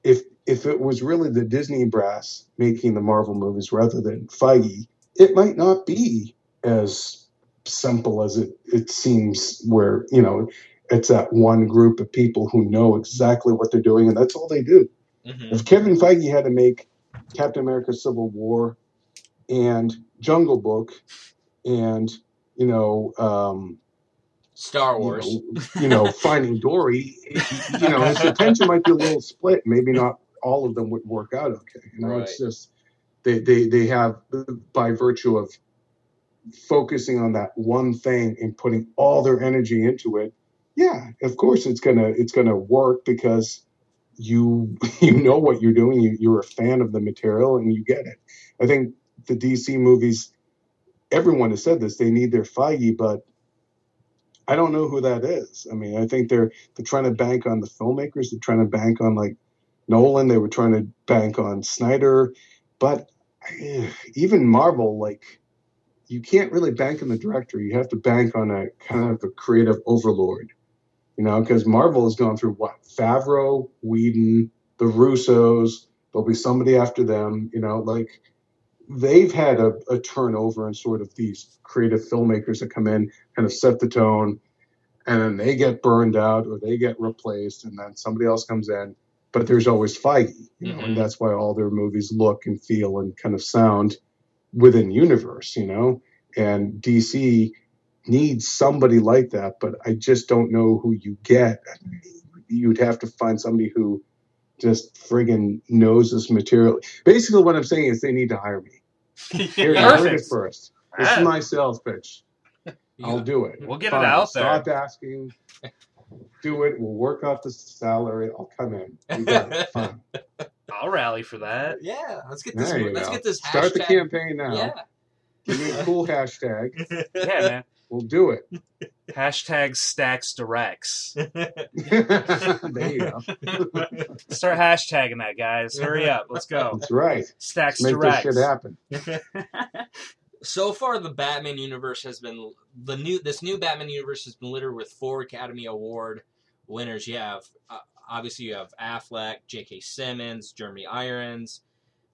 if if it was really the Disney brass making the Marvel movies rather than Feige, it might not be as simple as it, it seems where you know it's that one group of people who know exactly what they're doing and that's all they do Mhm. if kevin feige had to make captain america civil war and jungle book and you know um Star you Wars. know, you know finding dory you know his attention might be a little split maybe not all of them would work out okay you know it's just they, they they have by virtue of focusing on that one thing and putting all their energy into it yeah of course it's gonna it's gonna work because you you know what you're doing you, you're a fan of the material and you get it. I think the dc movies everyone has said this they need their feige but i don't know who that is. I mean i think they're they're trying to bank on the filmmakers they're trying to bank on like nolan they were trying to bank on snyder but even marvel like you can't really bank on the director. You have to bank on a kind of a creative overlord, you know, because Marvel has gone through what Favreau, Whedon, the Russos. There'll be somebody after them, you know, like they've had a, a turnover and sort of these creative filmmakers that come in, kind of set the tone, and then they get burned out or they get replaced, and then somebody else comes in. But there's always Feige, you know, Mhm. and that's why all their movies look and feel and kind of sound within universe, you know. And DC needs somebody like that, but I just don't know who you get. you'd have to find somebody who just friggin' knows this material. Basically, what I'm saying is they need to hire me. Here, you heard it first. This is my sales pitch. I'll do it. We'll get it Fine. out there. Stop asking. Do it. We'll work off the salary. I'll come in. You got it. Fine. I'll rally for that. yeah, let's get this. There you Let's go. get this. Start the campaign now. Yeah. Give me a cool hashtag. Yeah, man. We'll do it. Hashtag Stax directs. there you go. Start hashtagging that, guys. Hurry up. Let's go. That's right. Stax Make this shit happen. So far the batman universe has been the new this new batman universe has been littered with four academy award winners you have uh, obviously you have affleck j.k simmons jeremy irons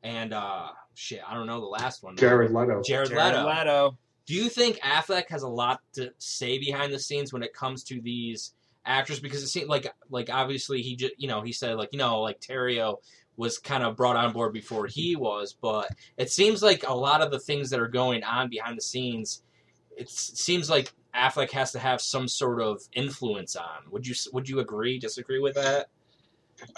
and uh shit i don't know the last one Jared Leto. jared, Jared leto. Leto. do you think affleck has a lot to say behind the scenes when it comes to these actors because it seems like like obviously he just you know he said like you know like Terrio was kind of brought on board before he was but it seems like a lot of the things that are going on behind the scenes it seems like Affleck has to have some sort of influence on would you would you agree disagree with that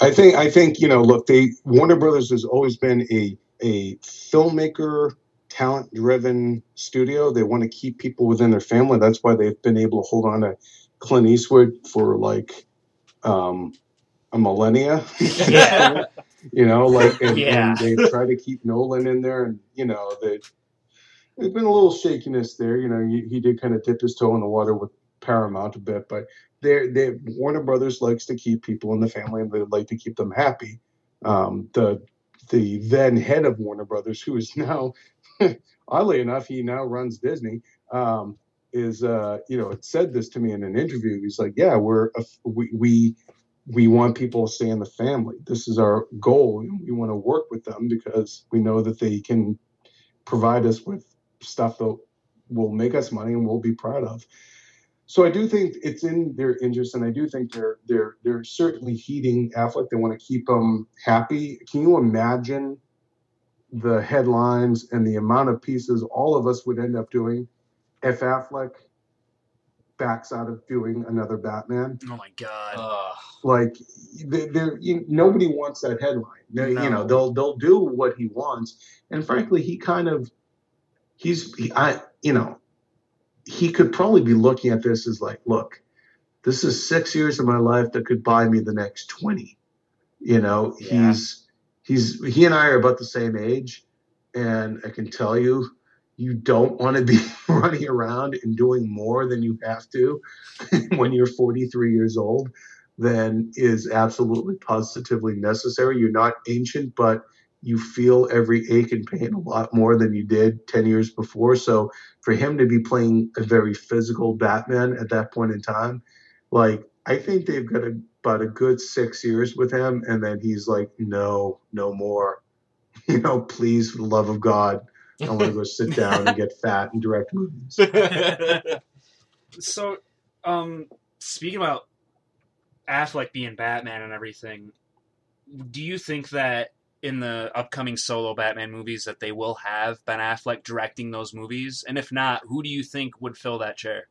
I think I think you know. Look, they Warner Brothers has always been a a filmmaker, talent driven studio. They want to keep people within their family. That's why they've been able to hold on to Clint Eastwood for like um, a millennia. Yeah. you know, like and, Yeah. and they try to keep Nolan in there, and you know they. There's been a little shakiness there. You know, he, he did kind of dip his toe in the water with Paramount a bit, but they they Warner Brothers likes to keep people in the family and they like to keep them happy. Um, the the then head of Warner Brothers, who is now, oddly enough, he now runs Disney. Um, is uh, you know said this to me in an interview. He's like, yeah, we're a, we we we want people to stay in the family. This is our goal. We want to work with them because we know that they can provide us with stuff that will make us money and we'll be proud of. So I do think it's in their interest, and I do think they're they're they're certainly heeding Affleck. They want to keep him happy. Can you imagine the headlines and the amount of pieces all of us would end up doing if Affleck backs out of doing another Batman? Oh my god. Ugh. like they- they're you, nobody wants that headline. They- You know, they'll they'll do what he wants, and frankly, he kind of he's he, I you know he could probably be looking at this as like, look, this is six years of my life that could buy me the next twenty. You know, Yeah. he's he's he and I are about the same age, and I can tell you. You don't want to be running around and doing more than you have to when you're 43 years old than is absolutely positively necessary. You're not ancient, but you feel every ache and pain a lot more than you did 10 years before. So for him to be playing a very physical Batman at that point in time, like I think they've got a, about a good six years with him, and then he's like, no, no more. You know, please, for the love of God, I want to go sit down and get fat and direct movies. So, um, speaking about Affleck being Batman and everything, do you think that in the upcoming solo Batman movies that they will have Ben Affleck directing those movies? And if not, who do you think would fill that chair?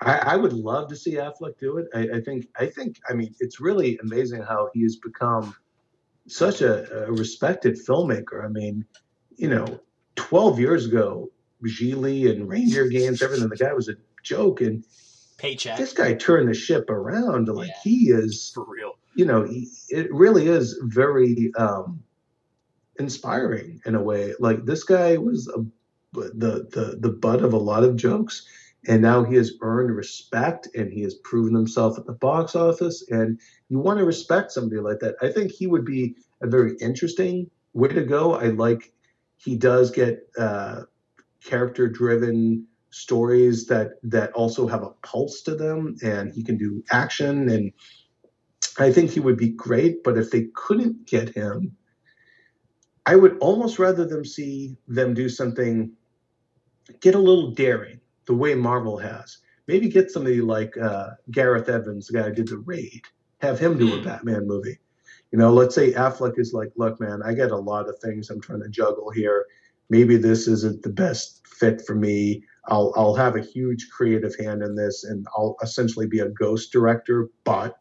I, I would love to see Affleck do it. I, I think. I think. I mean, it's really amazing how he has become such a, a respected filmmaker. I mean, you know, twelve years ago, Gigli and Ranger Games, everything. The guy was a joke, and paycheck this guy turned the ship around. Like Yeah. he is, For real. you know, he, it really is very um, inspiring in a way. Like this guy was a, the the the butt of a lot of jokes, and now he has earned respect and he has proven himself at the box office. And you want to respect somebody like that. I think he would be a very interesting way to go. I like he does get uh, character driven stories that that also have a pulse to them and he can do action and I think he would be great, but if they couldn't get him, I would almost rather them see them do something, get a little daring, the way Marvel has. Maybe get somebody like uh, Gareth Evans, the guy who did the Raid, have him do a Batman movie. You know, let's say Affleck is like, look, man, I got a lot of things I'm trying to juggle here. Maybe this isn't the best fit for me. I'll I'll have a huge creative hand in this, and I'll essentially be a ghost director, but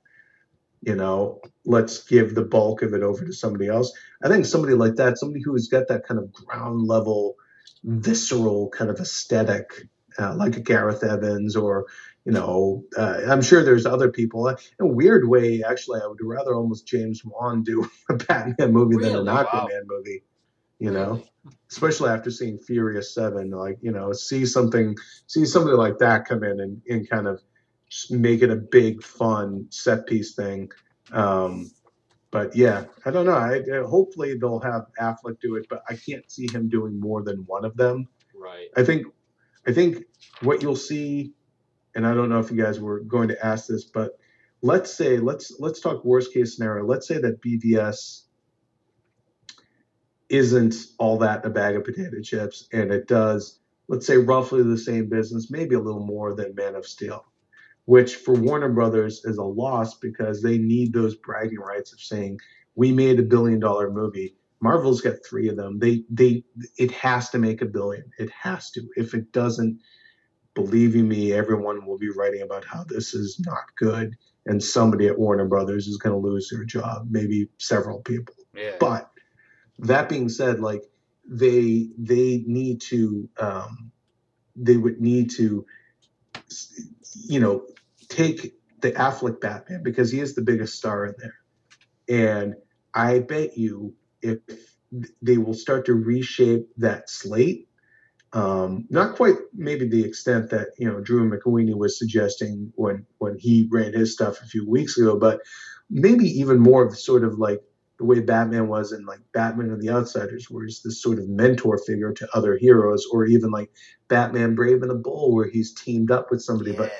you know, let's give the bulk of it over to somebody else. I think somebody like that, somebody who has got that kind of ground level, visceral kind of aesthetic, uh, like a Gareth Evans or, you know, uh, I'm sure there's other people. In a weird way, actually, I would rather almost James Wan do a Batman movie than an Really? Aquaman Wow. movie, you know, especially after seeing Furious 7. Like, you know, see something, see somebody like that come in and, and kind of make it a big, fun set piece thing. Um, but yeah, I don't know. I, uh, hopefully they'll have Affleck do it, but I can't see him doing more than one of them. Right. I think, I think what you'll see, and I don't know if you guys were going to ask this, but let's say let's let's talk worst case scenario. Let's say that BVS isn't all that a bag of potato chips, and it does, let's say, roughly the same business, maybe a little more than Man of Steel, which for Warner Brothers is a loss because they need those bragging rights of saying we made a billion dollar movie. Marvel's got three of them. They they it has to make a billion. It has to. If it doesn't, believe you me, everyone will be writing about how this is not good, and somebody at Warner Brothers is going to lose their job. Maybe several people. Yeah. But that being said, like they they need to um, they would need to you know take the Affleck Batman because he is the biggest star in there, and I bet you if they will start to reshape that slate. Um, not quite maybe the extent that you know Drew McWeeny was suggesting when when he ran his stuff a few weeks ago, but maybe even more of sort of like the way Batman was in like Batman and the Outsiders, where he's this sort of mentor figure to other heroes, or even like Batman Brave and the Bold, where he's teamed up with somebody. But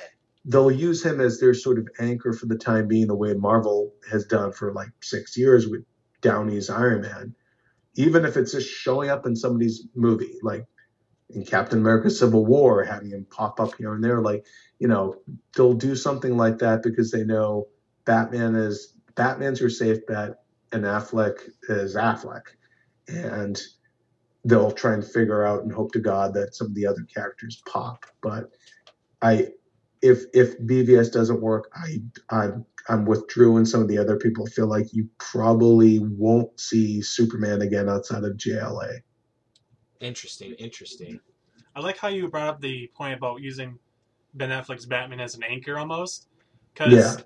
they'll use him as their sort of anchor for the time being, the way Marvel has done for like six years with Downey's Iron Man. Even if it's just showing up in somebody's movie, like in Captain America Civil War, having him pop up here and there, like, you know, they'll do something like that because they know Batman is Batman's your safe bet and Affleck is Affleck. And they'll try and figure out and hope to God that some of the other characters pop. But I if if BVS doesn't work, I I'm I'm with Drew and some of the other people feel like you probably won't see Superman again outside of JLA. Interesting. Interesting. I like how you brought up the point about using Ben Affleck's Batman as an anchor almost. Because, Yeah.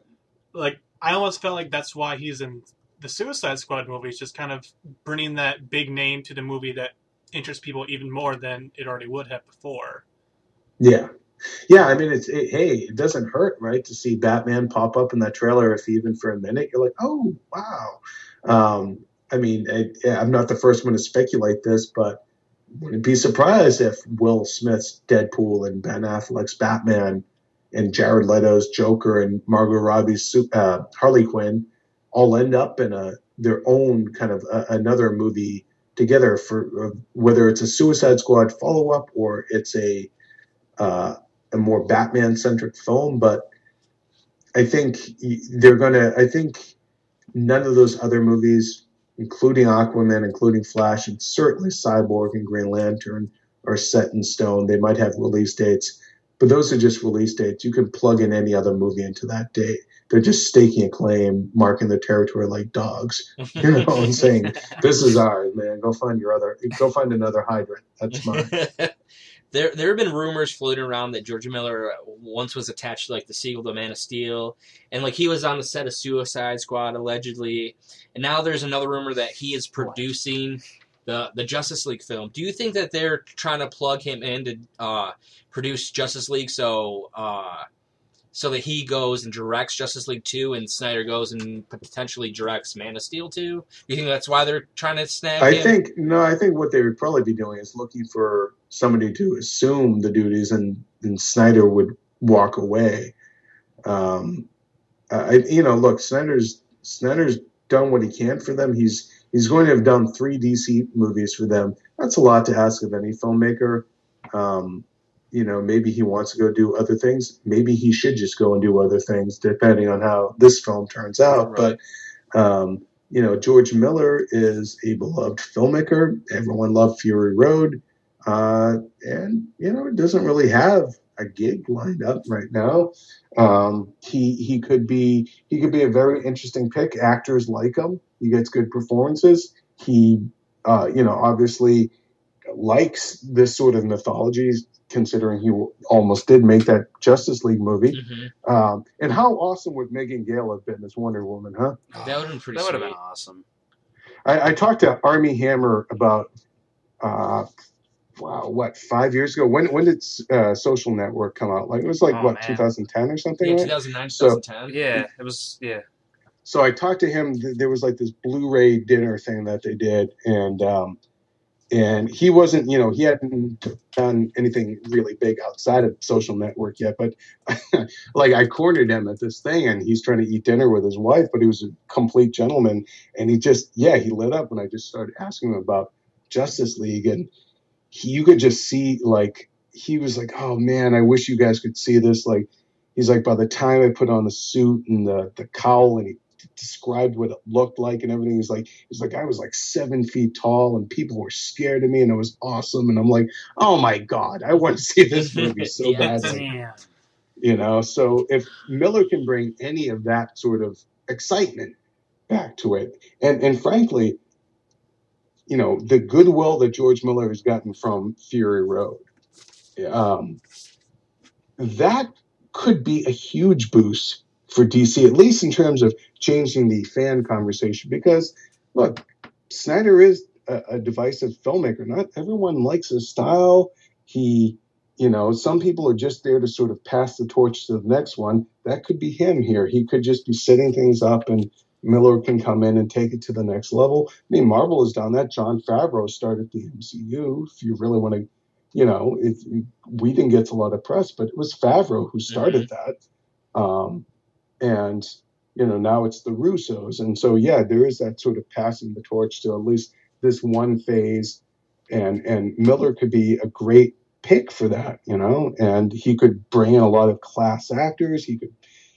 like, I almost felt like that's why he's in the Suicide Squad movies, just kind of bringing that big name to the movie that interests people even more than it already would have before. Yeah. Yeah, I mean, it's it, hey, it doesn't hurt, right, to see Batman pop up in that trailer. If even for a minute, you're like, oh wow. Um, I mean, I, I'm not the first one to speculate this, but wouldn't be surprised if Will Smith's Deadpool and Ben Affleck's Batman and Jared Leto's Joker and Margot Robbie's uh, Harley Quinn all end up in a their own kind of a, another movie together for uh, whether it's a Suicide Squad follow up or it's a uh, a more Batman centric film. But I think they're gonna. I think none of those other movies, including Aquaman, including Flash, and certainly Cyborg and Green Lantern, are set in stone. They might have release dates, but those are just release dates. You can plug in any other movie into that date. They're just staking a claim, marking the territory like dogs, you know, and saying, "This is ours, man. Go find your other. Go find another hydrant. That's mine." there, there have been rumors floating around that George Miller once was attached to like the sequel to Man of Steel, and like he was on the set of Suicide Squad allegedly, and now there's another rumor that he is producing the the Justice League film. Do you think that they're trying to plug him in to uh, produce Justice League so uh, so that he goes and directs Justice League two, and Snyder goes and potentially directs Man of Steel two? Do you think that's why they're trying to snag I him? think no. I think what they would probably be doing is looking for somebody to assume the duties, and then Snyder would walk away. Um, I, you know, look, Snyder's Snyder's done what he can for them. He's he's going to have done three DC movies for them. That's a lot to ask of any filmmaker. Um, you know, maybe he wants to go do other things. Maybe he should just go and do other things, depending on how this film turns out. Right. But um, you know, George Miller is a beloved filmmaker. Everyone loved Fury Road, uh, and you know, it doesn't really have a gig lined up right now. Um, he he could be he could be a very interesting pick. Actors like him. He gets good performances. He uh, you know obviously likes this sort of mythology, considering he almost did make that Justice League movie. Mhm. Um, and how awesome would Megan Gale have been as Wonder Woman, huh? That would've been pretty That would have been awesome. I, I talked to Armie Hammer about, uh, wow, what five years ago? When when did uh, Social Network come out? Like it was like Oh, what man. 2010 or something. Yeah, right? 2009, So- 2010. Yeah, it was. Yeah, so I talked to him. There was like this Blu-ray dinner thing that they did, and um, and he wasn't, you know, he hadn't done anything really big outside of Social Network yet. But like I cornered him at this thing, and he's trying to eat dinner with his wife, but he was a complete gentleman, and he just, yeah, he lit up when I just started asking him about Justice League, and he, you could just see like he was like, oh man, I wish you guys could see this, like. He's like, by the time I put on the suit and the, the cowl, and he described what it looked like and everything. He's like, he's like, I was like seven feet tall and people were scared of me and it was awesome. And I'm like, oh my God, I want to see this movie so Yeah. badly. Damn. You know, so if Miller can bring any of that sort of excitement back to it, and and frankly, you know, the goodwill that George Miller has gotten from Fury Road, um, that could be a huge boost for DC, at least in terms of changing the fan conversation. Because look, Snyder is a, a divisive filmmaker. Not everyone likes his style. He, you know, some people are just there to sort of pass the torch to the next one. That could be him here. He could just be setting things up and Miller can come in and take it to the next level. I mean, Marvel has done that. Jon Favreau started the MCU. If you really want to, you know, it, we didn't get a lot of press, but it was Favreau who started that. Um, and, you know, now it's the Russos. And so, yeah, there is that sort of passing the torch to at least this one phase. And, and Miller could be a great pick for that, you know, and he could bring in a lot of class actors. He could,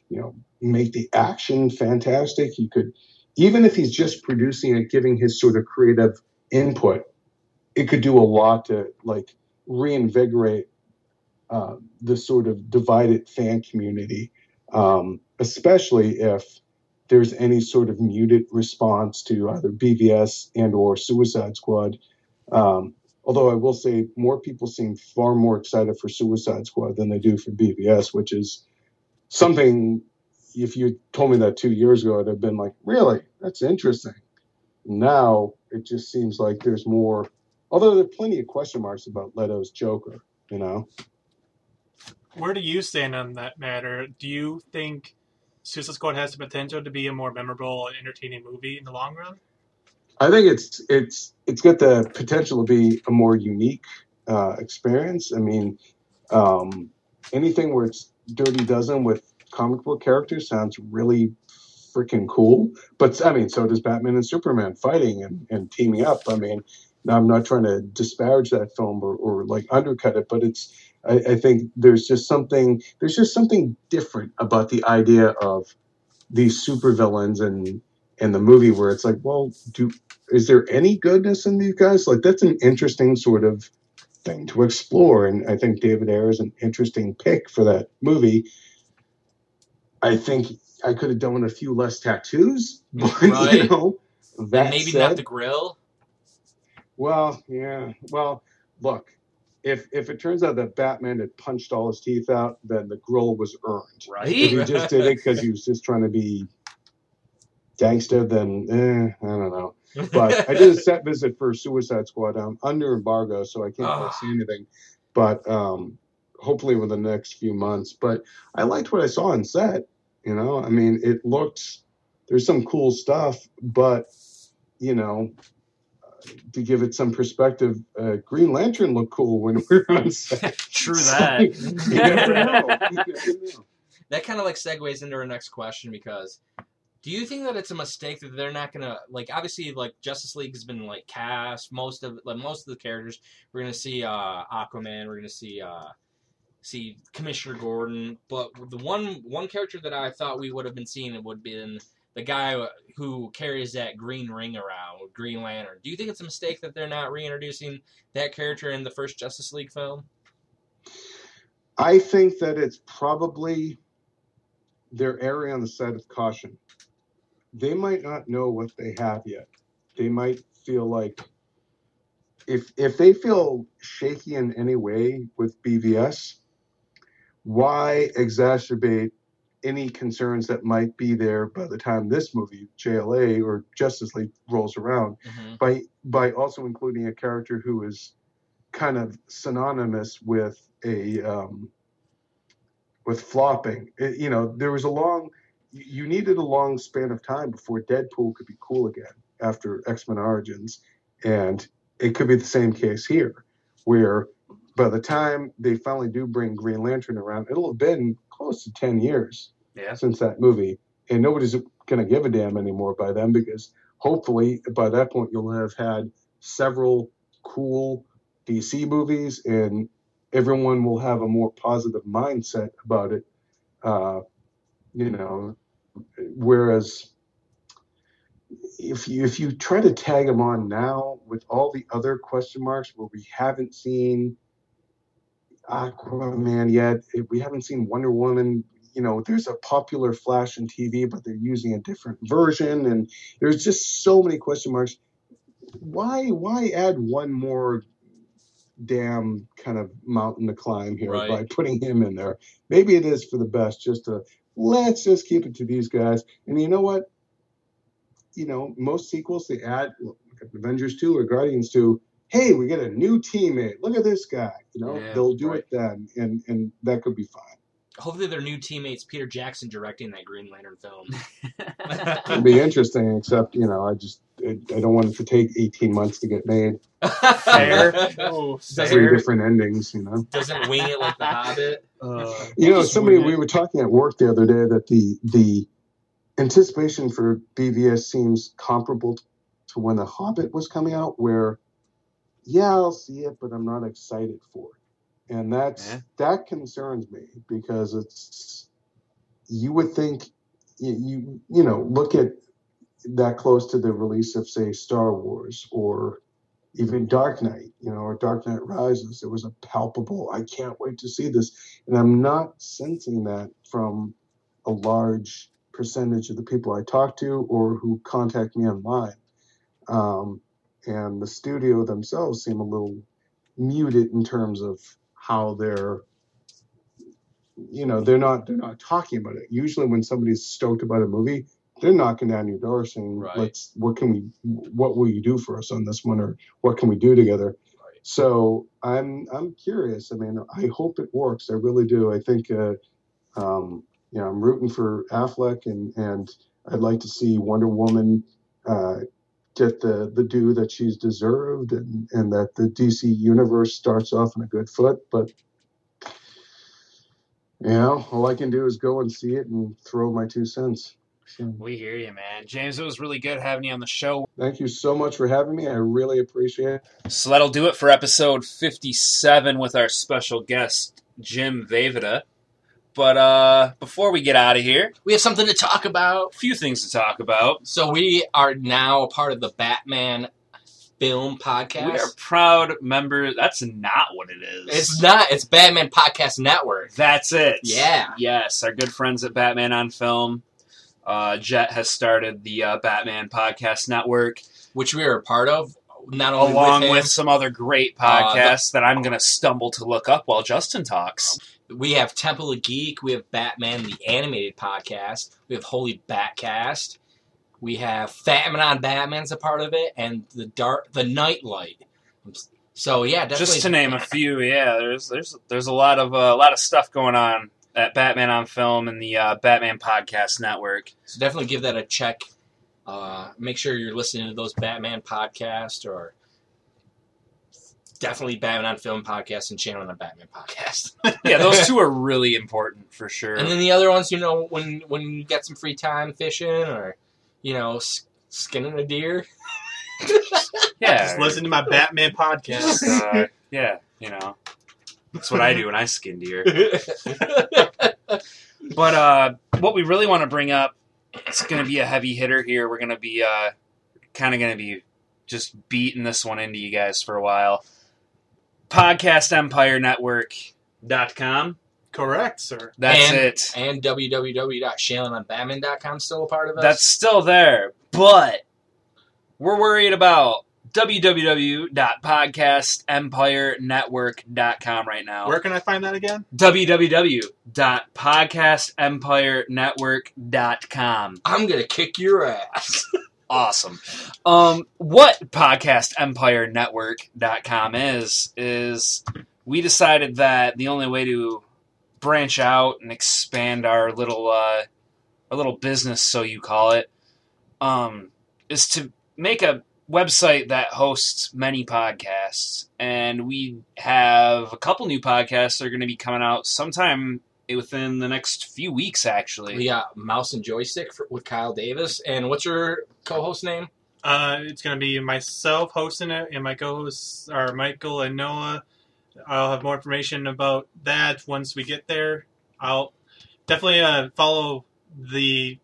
you know, make the action fantastic. He could, even if he's just producing it, giving his sort of creative input, it could do a lot to like reinvigorate uh, the sort of divided fan community, um, especially if there's any sort of muted response to either BVS and or Suicide Squad. Um, although I will say more people seem far more excited for Suicide Squad than they do for BVS, which is something. If you told me that two years ago, I'd have been like, "Really? That's interesting." Now it just seems like there's more. Although there are plenty of question marks about Leto's Joker, you know. Where do you stand on that matter? Do you think Suicide Squad has the potential to be a more memorable and entertaining movie in the long run? I think it's it's it's got the potential to be a more unique uh, experience. I mean, um, anything where it's Dirty Dozen with comic book characters sounds really freaking cool. But I mean, so does Batman and Superman fighting and, and teaming up. I mean, now I'm not trying to disparage that film or, or like undercut it, but it's I, I think there's just something there's just something different about the idea of these supervillains and and the movie where it's like, well, do is there any goodness in these guys? Like that's an interesting sort of thing to explore, and I think David Ayer is an interesting pick for that movie. I think I could have done a few less tattoos, but you know, that maybe said, not the grill. well, yeah. Well, look, if if it turns out that Batman had punched all his teeth out, then the grill was earned. Right? If he just did it because he was just trying to be gangster, then eh, I don't know. But I did a set visit for Suicide Squad. I'm under embargo, so I can't really Ah. see anything. But um, hopefully within the next few months. But I liked what I saw on set. You know, I mean, it looked there's some cool stuff, but you know, to give it some perspective, uh, Green Lantern looked cool when we were on set. True that. you never know. You never know. that kind of like segues into our next question because do you think that it's a mistake that they're not gonna like obviously like Justice League has been like cast most of like most of the characters we're gonna see uh Aquaman we're gonna see uh see Commissioner Gordon but the one one character that I thought we would have been seeing would be in the guy who carries that green ring around Green Lantern. Do you think it's a mistake that they're not reintroducing that character in the first Justice League film? I think that it's probably they're erring on the side of caution. They might not know what they have yet. They might feel like if if they feel shaky in any way with BVS, why exacerbate any concerns that might be there by the time this movie, JLA or Justice League, rolls around? Mhm. by by also including a character who is kind of synonymous with a um, with flopping. It- you know, there was a long you needed a long span of time before Deadpool could be cool again after X Men Origins, and it could be the same case here, where by the time they finally do bring Green Lantern around, it'll have been close to ten years Yeah. since that movie, and nobody's going to give a damn anymore by then because hopefully by that point you'll have had several cool DC movies and everyone will have a more positive mindset about it. Uh, you know, whereas if you if you try to tag him on now with all the other question marks where we haven't seen Aquaman yet, if we haven't seen Wonder Woman. You know, there's a popular Flash in TV, but they're using a different version, and there's just so many question marks. Why why add one more damn kind of mountain to climb here Right. by putting him in there? Maybe it is for the best just to let's just keep it to these guys. And you know what? You know, most sequels they add look at Avengers 2 or Guardians 2, hey, we get a new teammate. Look at this guy. You know, Yeah, they'll do right. it then and and that could be fine. Hopefully, their new teammates Peter Jackson directing that Green Lantern film. It'd be interesting, except, you know, I just I, I don't want it to take 18 months to get made. Fair. Oh, Three Fair. different endings, you know. Doesn't wing it like the Hobbit. Uh, You know, somebody we were talking at work the other day that the the anticipation for BVS seems comparable to when The Hobbit was coming out, where yeah, I'll see it, but I'm not excited for it, and that's Yeah. that concerns me because it's you would think you you, you know look at that close to the release of say Star Wars or even Dark Knight, you know, or Dark Knight Rises, there was a palpable, I can't wait to see this. And I'm not sensing that from a large percentage of the people I talk to or who contact me online. Um, and the studio themselves seem a little muted in terms of how they're you know they're not they're not talking about it usually when somebody's stoked about a movie they're knocking down your door saying Right. let's what can we what will you do for us on this one or what can we do together? Right. so i'm i'm curious. I mean i hope it works. I really do. I think uh um you know i'm rooting for affleck and and i'd like to see wonder woman uh get the the due that she's deserved and and that the dc universe starts off on a good foot. But you know all i can do is go and see it and throw my two cents we hear you, man. James, it was really good having you on the show. thank you so much for having me i really appreciate it So that'll do it for episode 57 with our special guest, Jim Vejvoda. But uh, before we get out of here, We have something to talk about. a few things to talk about. So we are now a part of the Batman film podcast. We are proud members. That's not what it is. It's not. It's Batman Podcast Network. That's it. Yeah. Yes, our good friends at Batman on Film. Uh, Jett has started the uh, Batman Podcast Network, which we are a part of. Not only along with, with, some other great Uh, the- podcasts that I'm going to stumble to look up while Justin talks. we have Temple of Geek. We have Batman the animated podcast. We have Holy Batcast. We have Fatman on Batman's a part of it, and the dark the Nightlight. So yeah, definitely. Just to name a few, yeah. There's there's there's a lot of uh, a lot of stuff going on at Batman on Film and the uh, Batman Podcast Network. So definitely give that a check. Uh, make sure you're listening to those Batman podcasts or definitely Batman on Film podcast and Channel on Batman podcast. Yeah, those two are really important for sure. And then the other ones, you know, when when you get some free time fishing or you know s- skinning a deer. yeah, Just listen to my Batman podcast. uh, yeah, you know, that's what I do when I skin deer. But uh, what we really want to bring up, it's going to be a heavy hitter here. We're going to be uh, kind of going to be just beating this one into you guys for a while. PodcastEmpireNetwork.com. Correct, sir. That's And- it. And www.shanlonbatman.com still a part of us. That's still there, but we're worried about www.podcastempirenetwork.com right now. Where can I find that again? www.podcastempirenetwork.com. I'm gonna kick your ass. Awesome. Um, what podcastempirenetwork.com is is we decided that the only way to branch out and expand our little uh, our little business, so you call it, um, is to make a website that hosts many podcasts, and we have a couple new podcasts that are going to be coming out sometime within the next few weeks. Actually, We got Mouse and Joystick for, with Kyle Davis. And what's your co-host name? Uh, it's going to be myself hosting it, and my co-hosts are Michael and Noah. I'll have more information about that once we get there. I'll definitely uh, follow the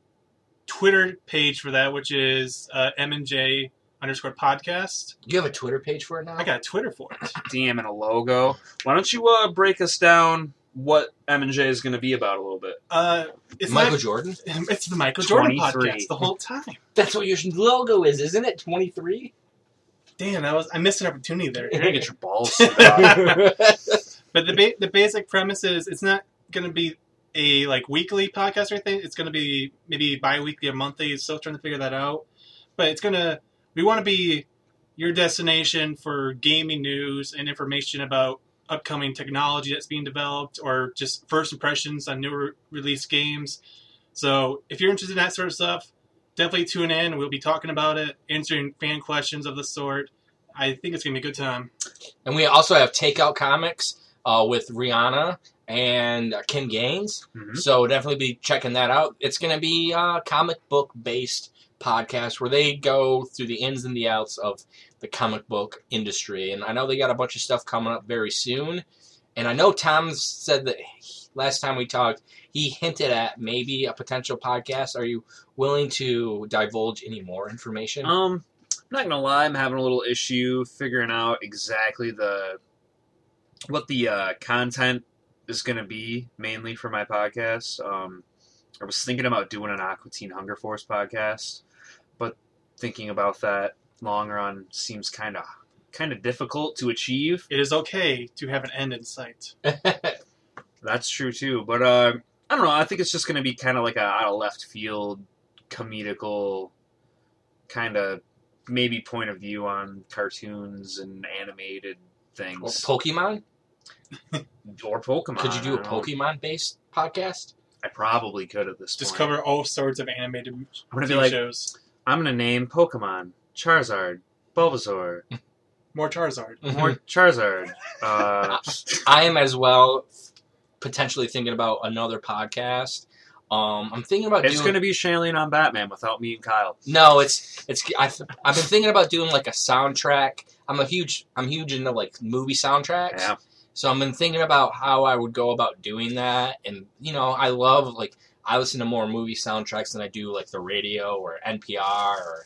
Twitter page for that, which is uh, M and J underscore podcast. You have a Twitter page for it now. I got a Twitter for it. DM and a logo. Why don't you uh, break us down what M and J is going to be about a little bit? Uh, it's Michael not- Jordan. It's the Michael Jordan 23. podcast the whole time. That's what your logo is, isn't it? Twenty three. Damn, that was I missed an opportunity there. You're gonna get your balls. But the ba- the basic premise is it's not going to be a like weekly podcast or anything. It's going to be maybe bi-weekly or monthly. Still trying to figure that out. But it's going to we want to be your destination for gaming news and information about upcoming technology that's being developed or just first impressions on new re- release games. So if you're interested in that sort of stuff, definitely tune in. We'll be talking about it, answering fan questions of the sort. I think it's going to be a good time. and we also have Takeout Comics uh, with Rihanna and uh, Kim Gaines. Mhm. So definitely be checking that out. It's going to be a comic book based podcast where they go through the ins and the outs of the comic book industry. And I know they got a bunch of stuff coming up very soon. And I know Tom said that last time we talked, he hinted at maybe a potential podcast. Are you willing to divulge any more information? Um, I'm not gonna lie, I'm having a little issue figuring out exactly the what the uh, content is gonna be mainly for my podcast. Um, I was thinking about doing an Aqua Teen Hunger Force podcast, but thinking about that long run seems kind of kind of difficult to achieve. It is okay to have an end in sight. That's true too, but uh, I don't know. I think it's just gonna be kind of like a out of left field, comedical, kind of maybe point of view on cartoons and animated things. Or things, Pokemon? or Pokemon. Could you do a. Pokemon based podcast? I probably could at this Just point. cover all sorts of animated I'm gonna be TV like, shows. I'm gonna name Pokemon Charizard, Bulbasaur, More Charizard. more Charizard. Uh, I am as well potentially thinking about another podcast. Um, I'm thinking about it's doing. gonna be Shailene on Batman without me and Kyle. No, it's it's. I've, I've been thinking about doing like a soundtrack. I'm a huge I'm huge into like movie soundtracks. Yeah. So I've been thinking about how I would go about doing that, and you know, I love like I listen to more movie soundtracks than I do like the radio or NPR or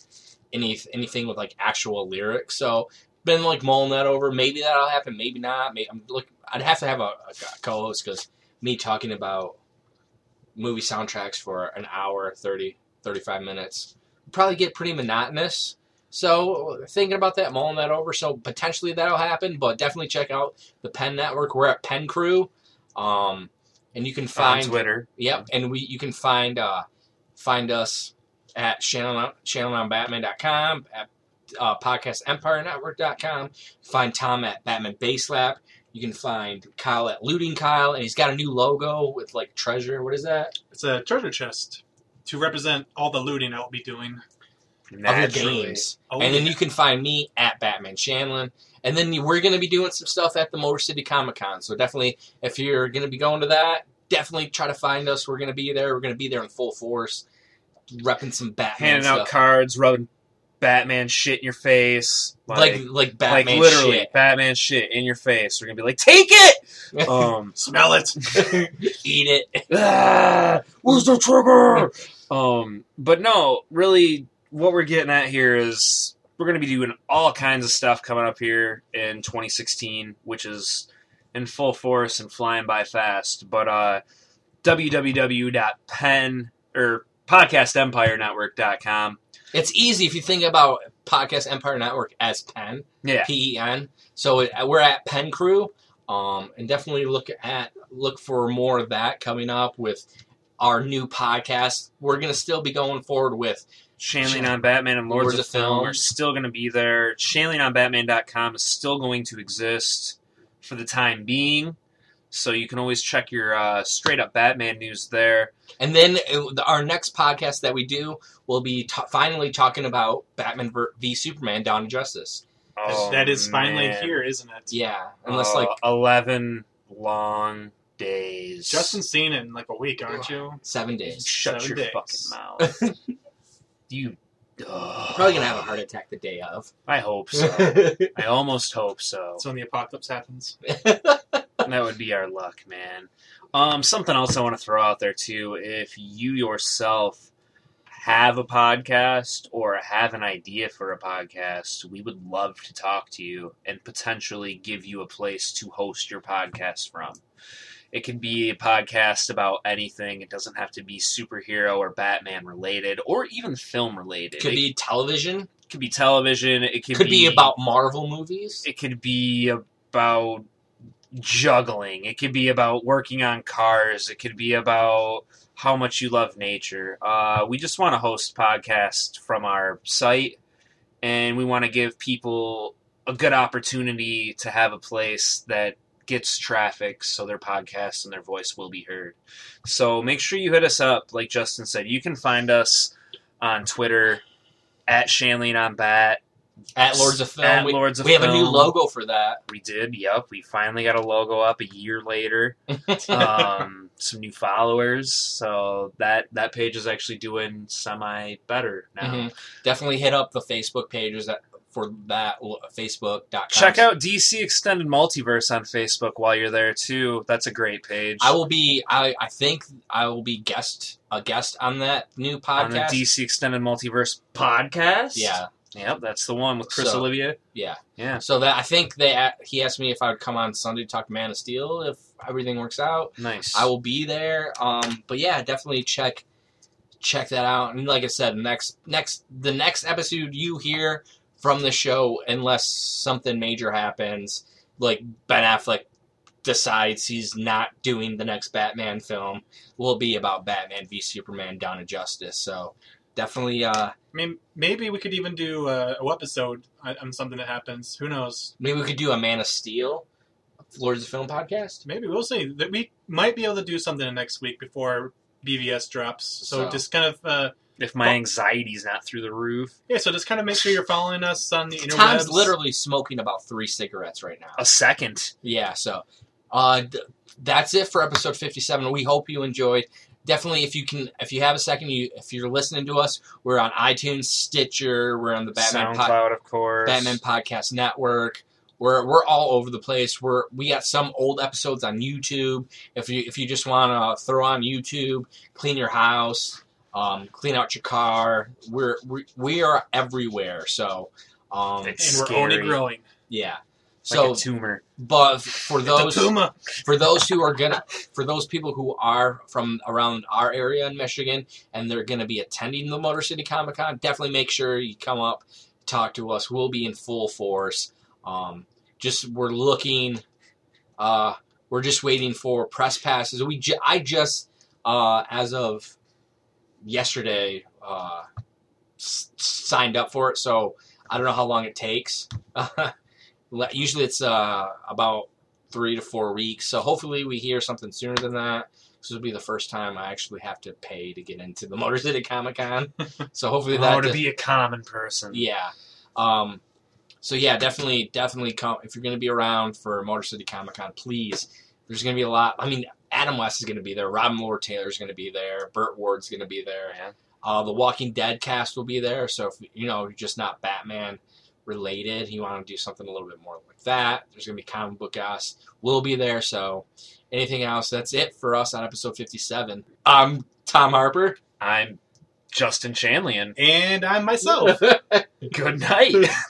any anything with like actual lyrics. So been like mulling that over. Maybe that'll happen. Maybe not. Maybe I'm look. I'd have to have a, a co-host because me talking about movie soundtracks for an hour, 30, 35 minutes probably get pretty monotonous. So thinking about that, mulling that over. So potentially that'll happen, but definitely check out the Pen Network. We're at Pen Crew, um, and you can on find Twitter. Yep, and we you can find uh, find us at Shannon ShannonOnBatman.com, at uh, PodcastEmpireNetwork.com. Find Tom at Batman Base Lap. You can find Kyle at Looting Kyle, and he's got a new logo with like treasure. What is that? It's a treasure chest to represent all the looting I will be doing. Of the Naturally. games. Oh, and then you can find me at Batman Shanlin. And then we're going to be doing some stuff at the Motor City Comic Con. So definitely, if you're going to be going to that, definitely try to find us. We're going to be there. We're going to be there in full force, repping some Batman handing out cards, rubbing Batman shit in your face, like like Batman like literally shit. Batman shit in your face. We're gonna be like, take it. Um, Smell it. Eat it. ah, where's the trigger? um, but no, really, what we're getting at here is we're gonna be doing all kinds of stuff coming up here in 2016, which is in full force and flying by fast. But uh, www.pen or podcastempirenetwork.com. It's easy if you think about Podcast Empire Network as Pen, Yeah. P E N. So we're at Pen Crew, um, and definitely look at look for more of that coming up with our new podcast. We're gonna still be going forward with Shanley on Batman and Lords, Lords of of Film Film. are still going to be there. ShanleyonBatman.com is still going to exist for the time being. So you can always check your uh, straight up Batman news there. And then uh, our next podcast that we do will be ta finally talking about Batman v Superman: Dawn of Justice. Oh, that is finally man. here, isn't it? Yeah, unless Oh, like 11 long days. Justin's seen it in like a week, aren't you? seven days. shut seven your days. fucking mouth. you. Probably gonna have a heart attack the day of. I hope so. I almost hope so. That's when the apocalypse happens. That would be our luck, man. Um, something else I want to throw out there too. If you yourself have a podcast or have an idea for a podcast, we would love to talk to you and potentially give you a place to host your podcast from. It could be a podcast about anything. It doesn't have to be superhero or Batman related or even film related. It could it be television. could be television. It could, Could be about Marvel movies. it could be about juggling. It could be about working on cars. It could be about how much you love nature. Uh, we just want to host podcasts from our site, and we want to give people a good opportunity to have a place that gets traffic so their podcast and their voice will be heard. So make sure you hit us up. Like Justin said, you can find us on Twitter at Shanley on Bat. At Lords of Film, At we, Lords of we have a new logo for that. We did. Yep. We finally got a logo up a year later. um, some new followers. So that that page is actually doing semi better now. Mhm. Definitely hit up the Facebook pages that for that Facebook.com. Check out DC Extended Multiverse on Facebook while you're there too. That's a great page. I will be. I, I think I will be guest a guest on that new on the podcast. DC Extended Multiverse podcast. yeah, Yep, that's the one with Chris So- Olivia. yeah. Yeah. So that I think they he asked me if I would come on Sunday to talk Man of Steel if everything works out. Nice. I will be there. Um, but yeah, definitely check check that out. And like I said, next next the next episode you hear from the show, unless something major happens, like Ben Affleck decides he's not doing the next Batman film, will be about Batman v Superman: Dawn of Justice. So definitely, uh, I mean, maybe we could even do a, a episode on, on something that happens. Who knows? maybe we could do a Man of Steel, Lords of Film podcast. Maybe we'll see. That we might be able to do something next week before BVS drops. So, So- just kind of uh, if my anxiety's not through the roof, yeah. So just kind of make sure you're following us on the interwebs. Tom's literally smoking about three cigarettes right now. a second. Yeah, so uh, th- that's it for episode 57. We hope you enjoyed. Definitely, if you can, if you have a second, you if you're listening to us, we're on iTunes, Stitcher, we're on the Batman SoundCloud, pod, of course. Batman Podcast Network. We're we're all over the place. We're we got some old episodes on YouTube. If you if you just want to throw on YouTube, clean your house, um, clean out your car, we're we, we are everywhere. So um, It's and we're only growing. yeah. Like So, a tumor. but for those the for those who are gonna for those people who are from around our area in Michigan and they're gonna be attending the Motor City Comic Con, definitely make sure you come up, talk to us. We'll be in full force. Um, just we're looking, uh, we're just waiting for press passes. We ju- I just uh, as of yesterday uh, s- signed up for it, so I don't know how long it takes. Usually it's uh, about three to four weeks. So hopefully we hear something sooner than that. This will be the first time I actually have to pay to get into the Motor City Comic Con. So hopefully that Oh, to be a common person. yeah. Um, so yeah, definitely, definitely come if you're going to be around for Motor City Comic Con. Please, there's going to be a lot. I mean, Adam West is going to be there. Robin Lord Taylor is going to be there. Burt Ward's going to be there. Yeah. Uh, the Walking Dead cast will be there. So if you know you're just not Batman related, you want to do something a little bit more like that. There's going to be comic book us. We'll be there. So anything else? That's it for us on episode 57. I'm Tom Harper. I'm Justin Chanlian. And I'm myself. Good night.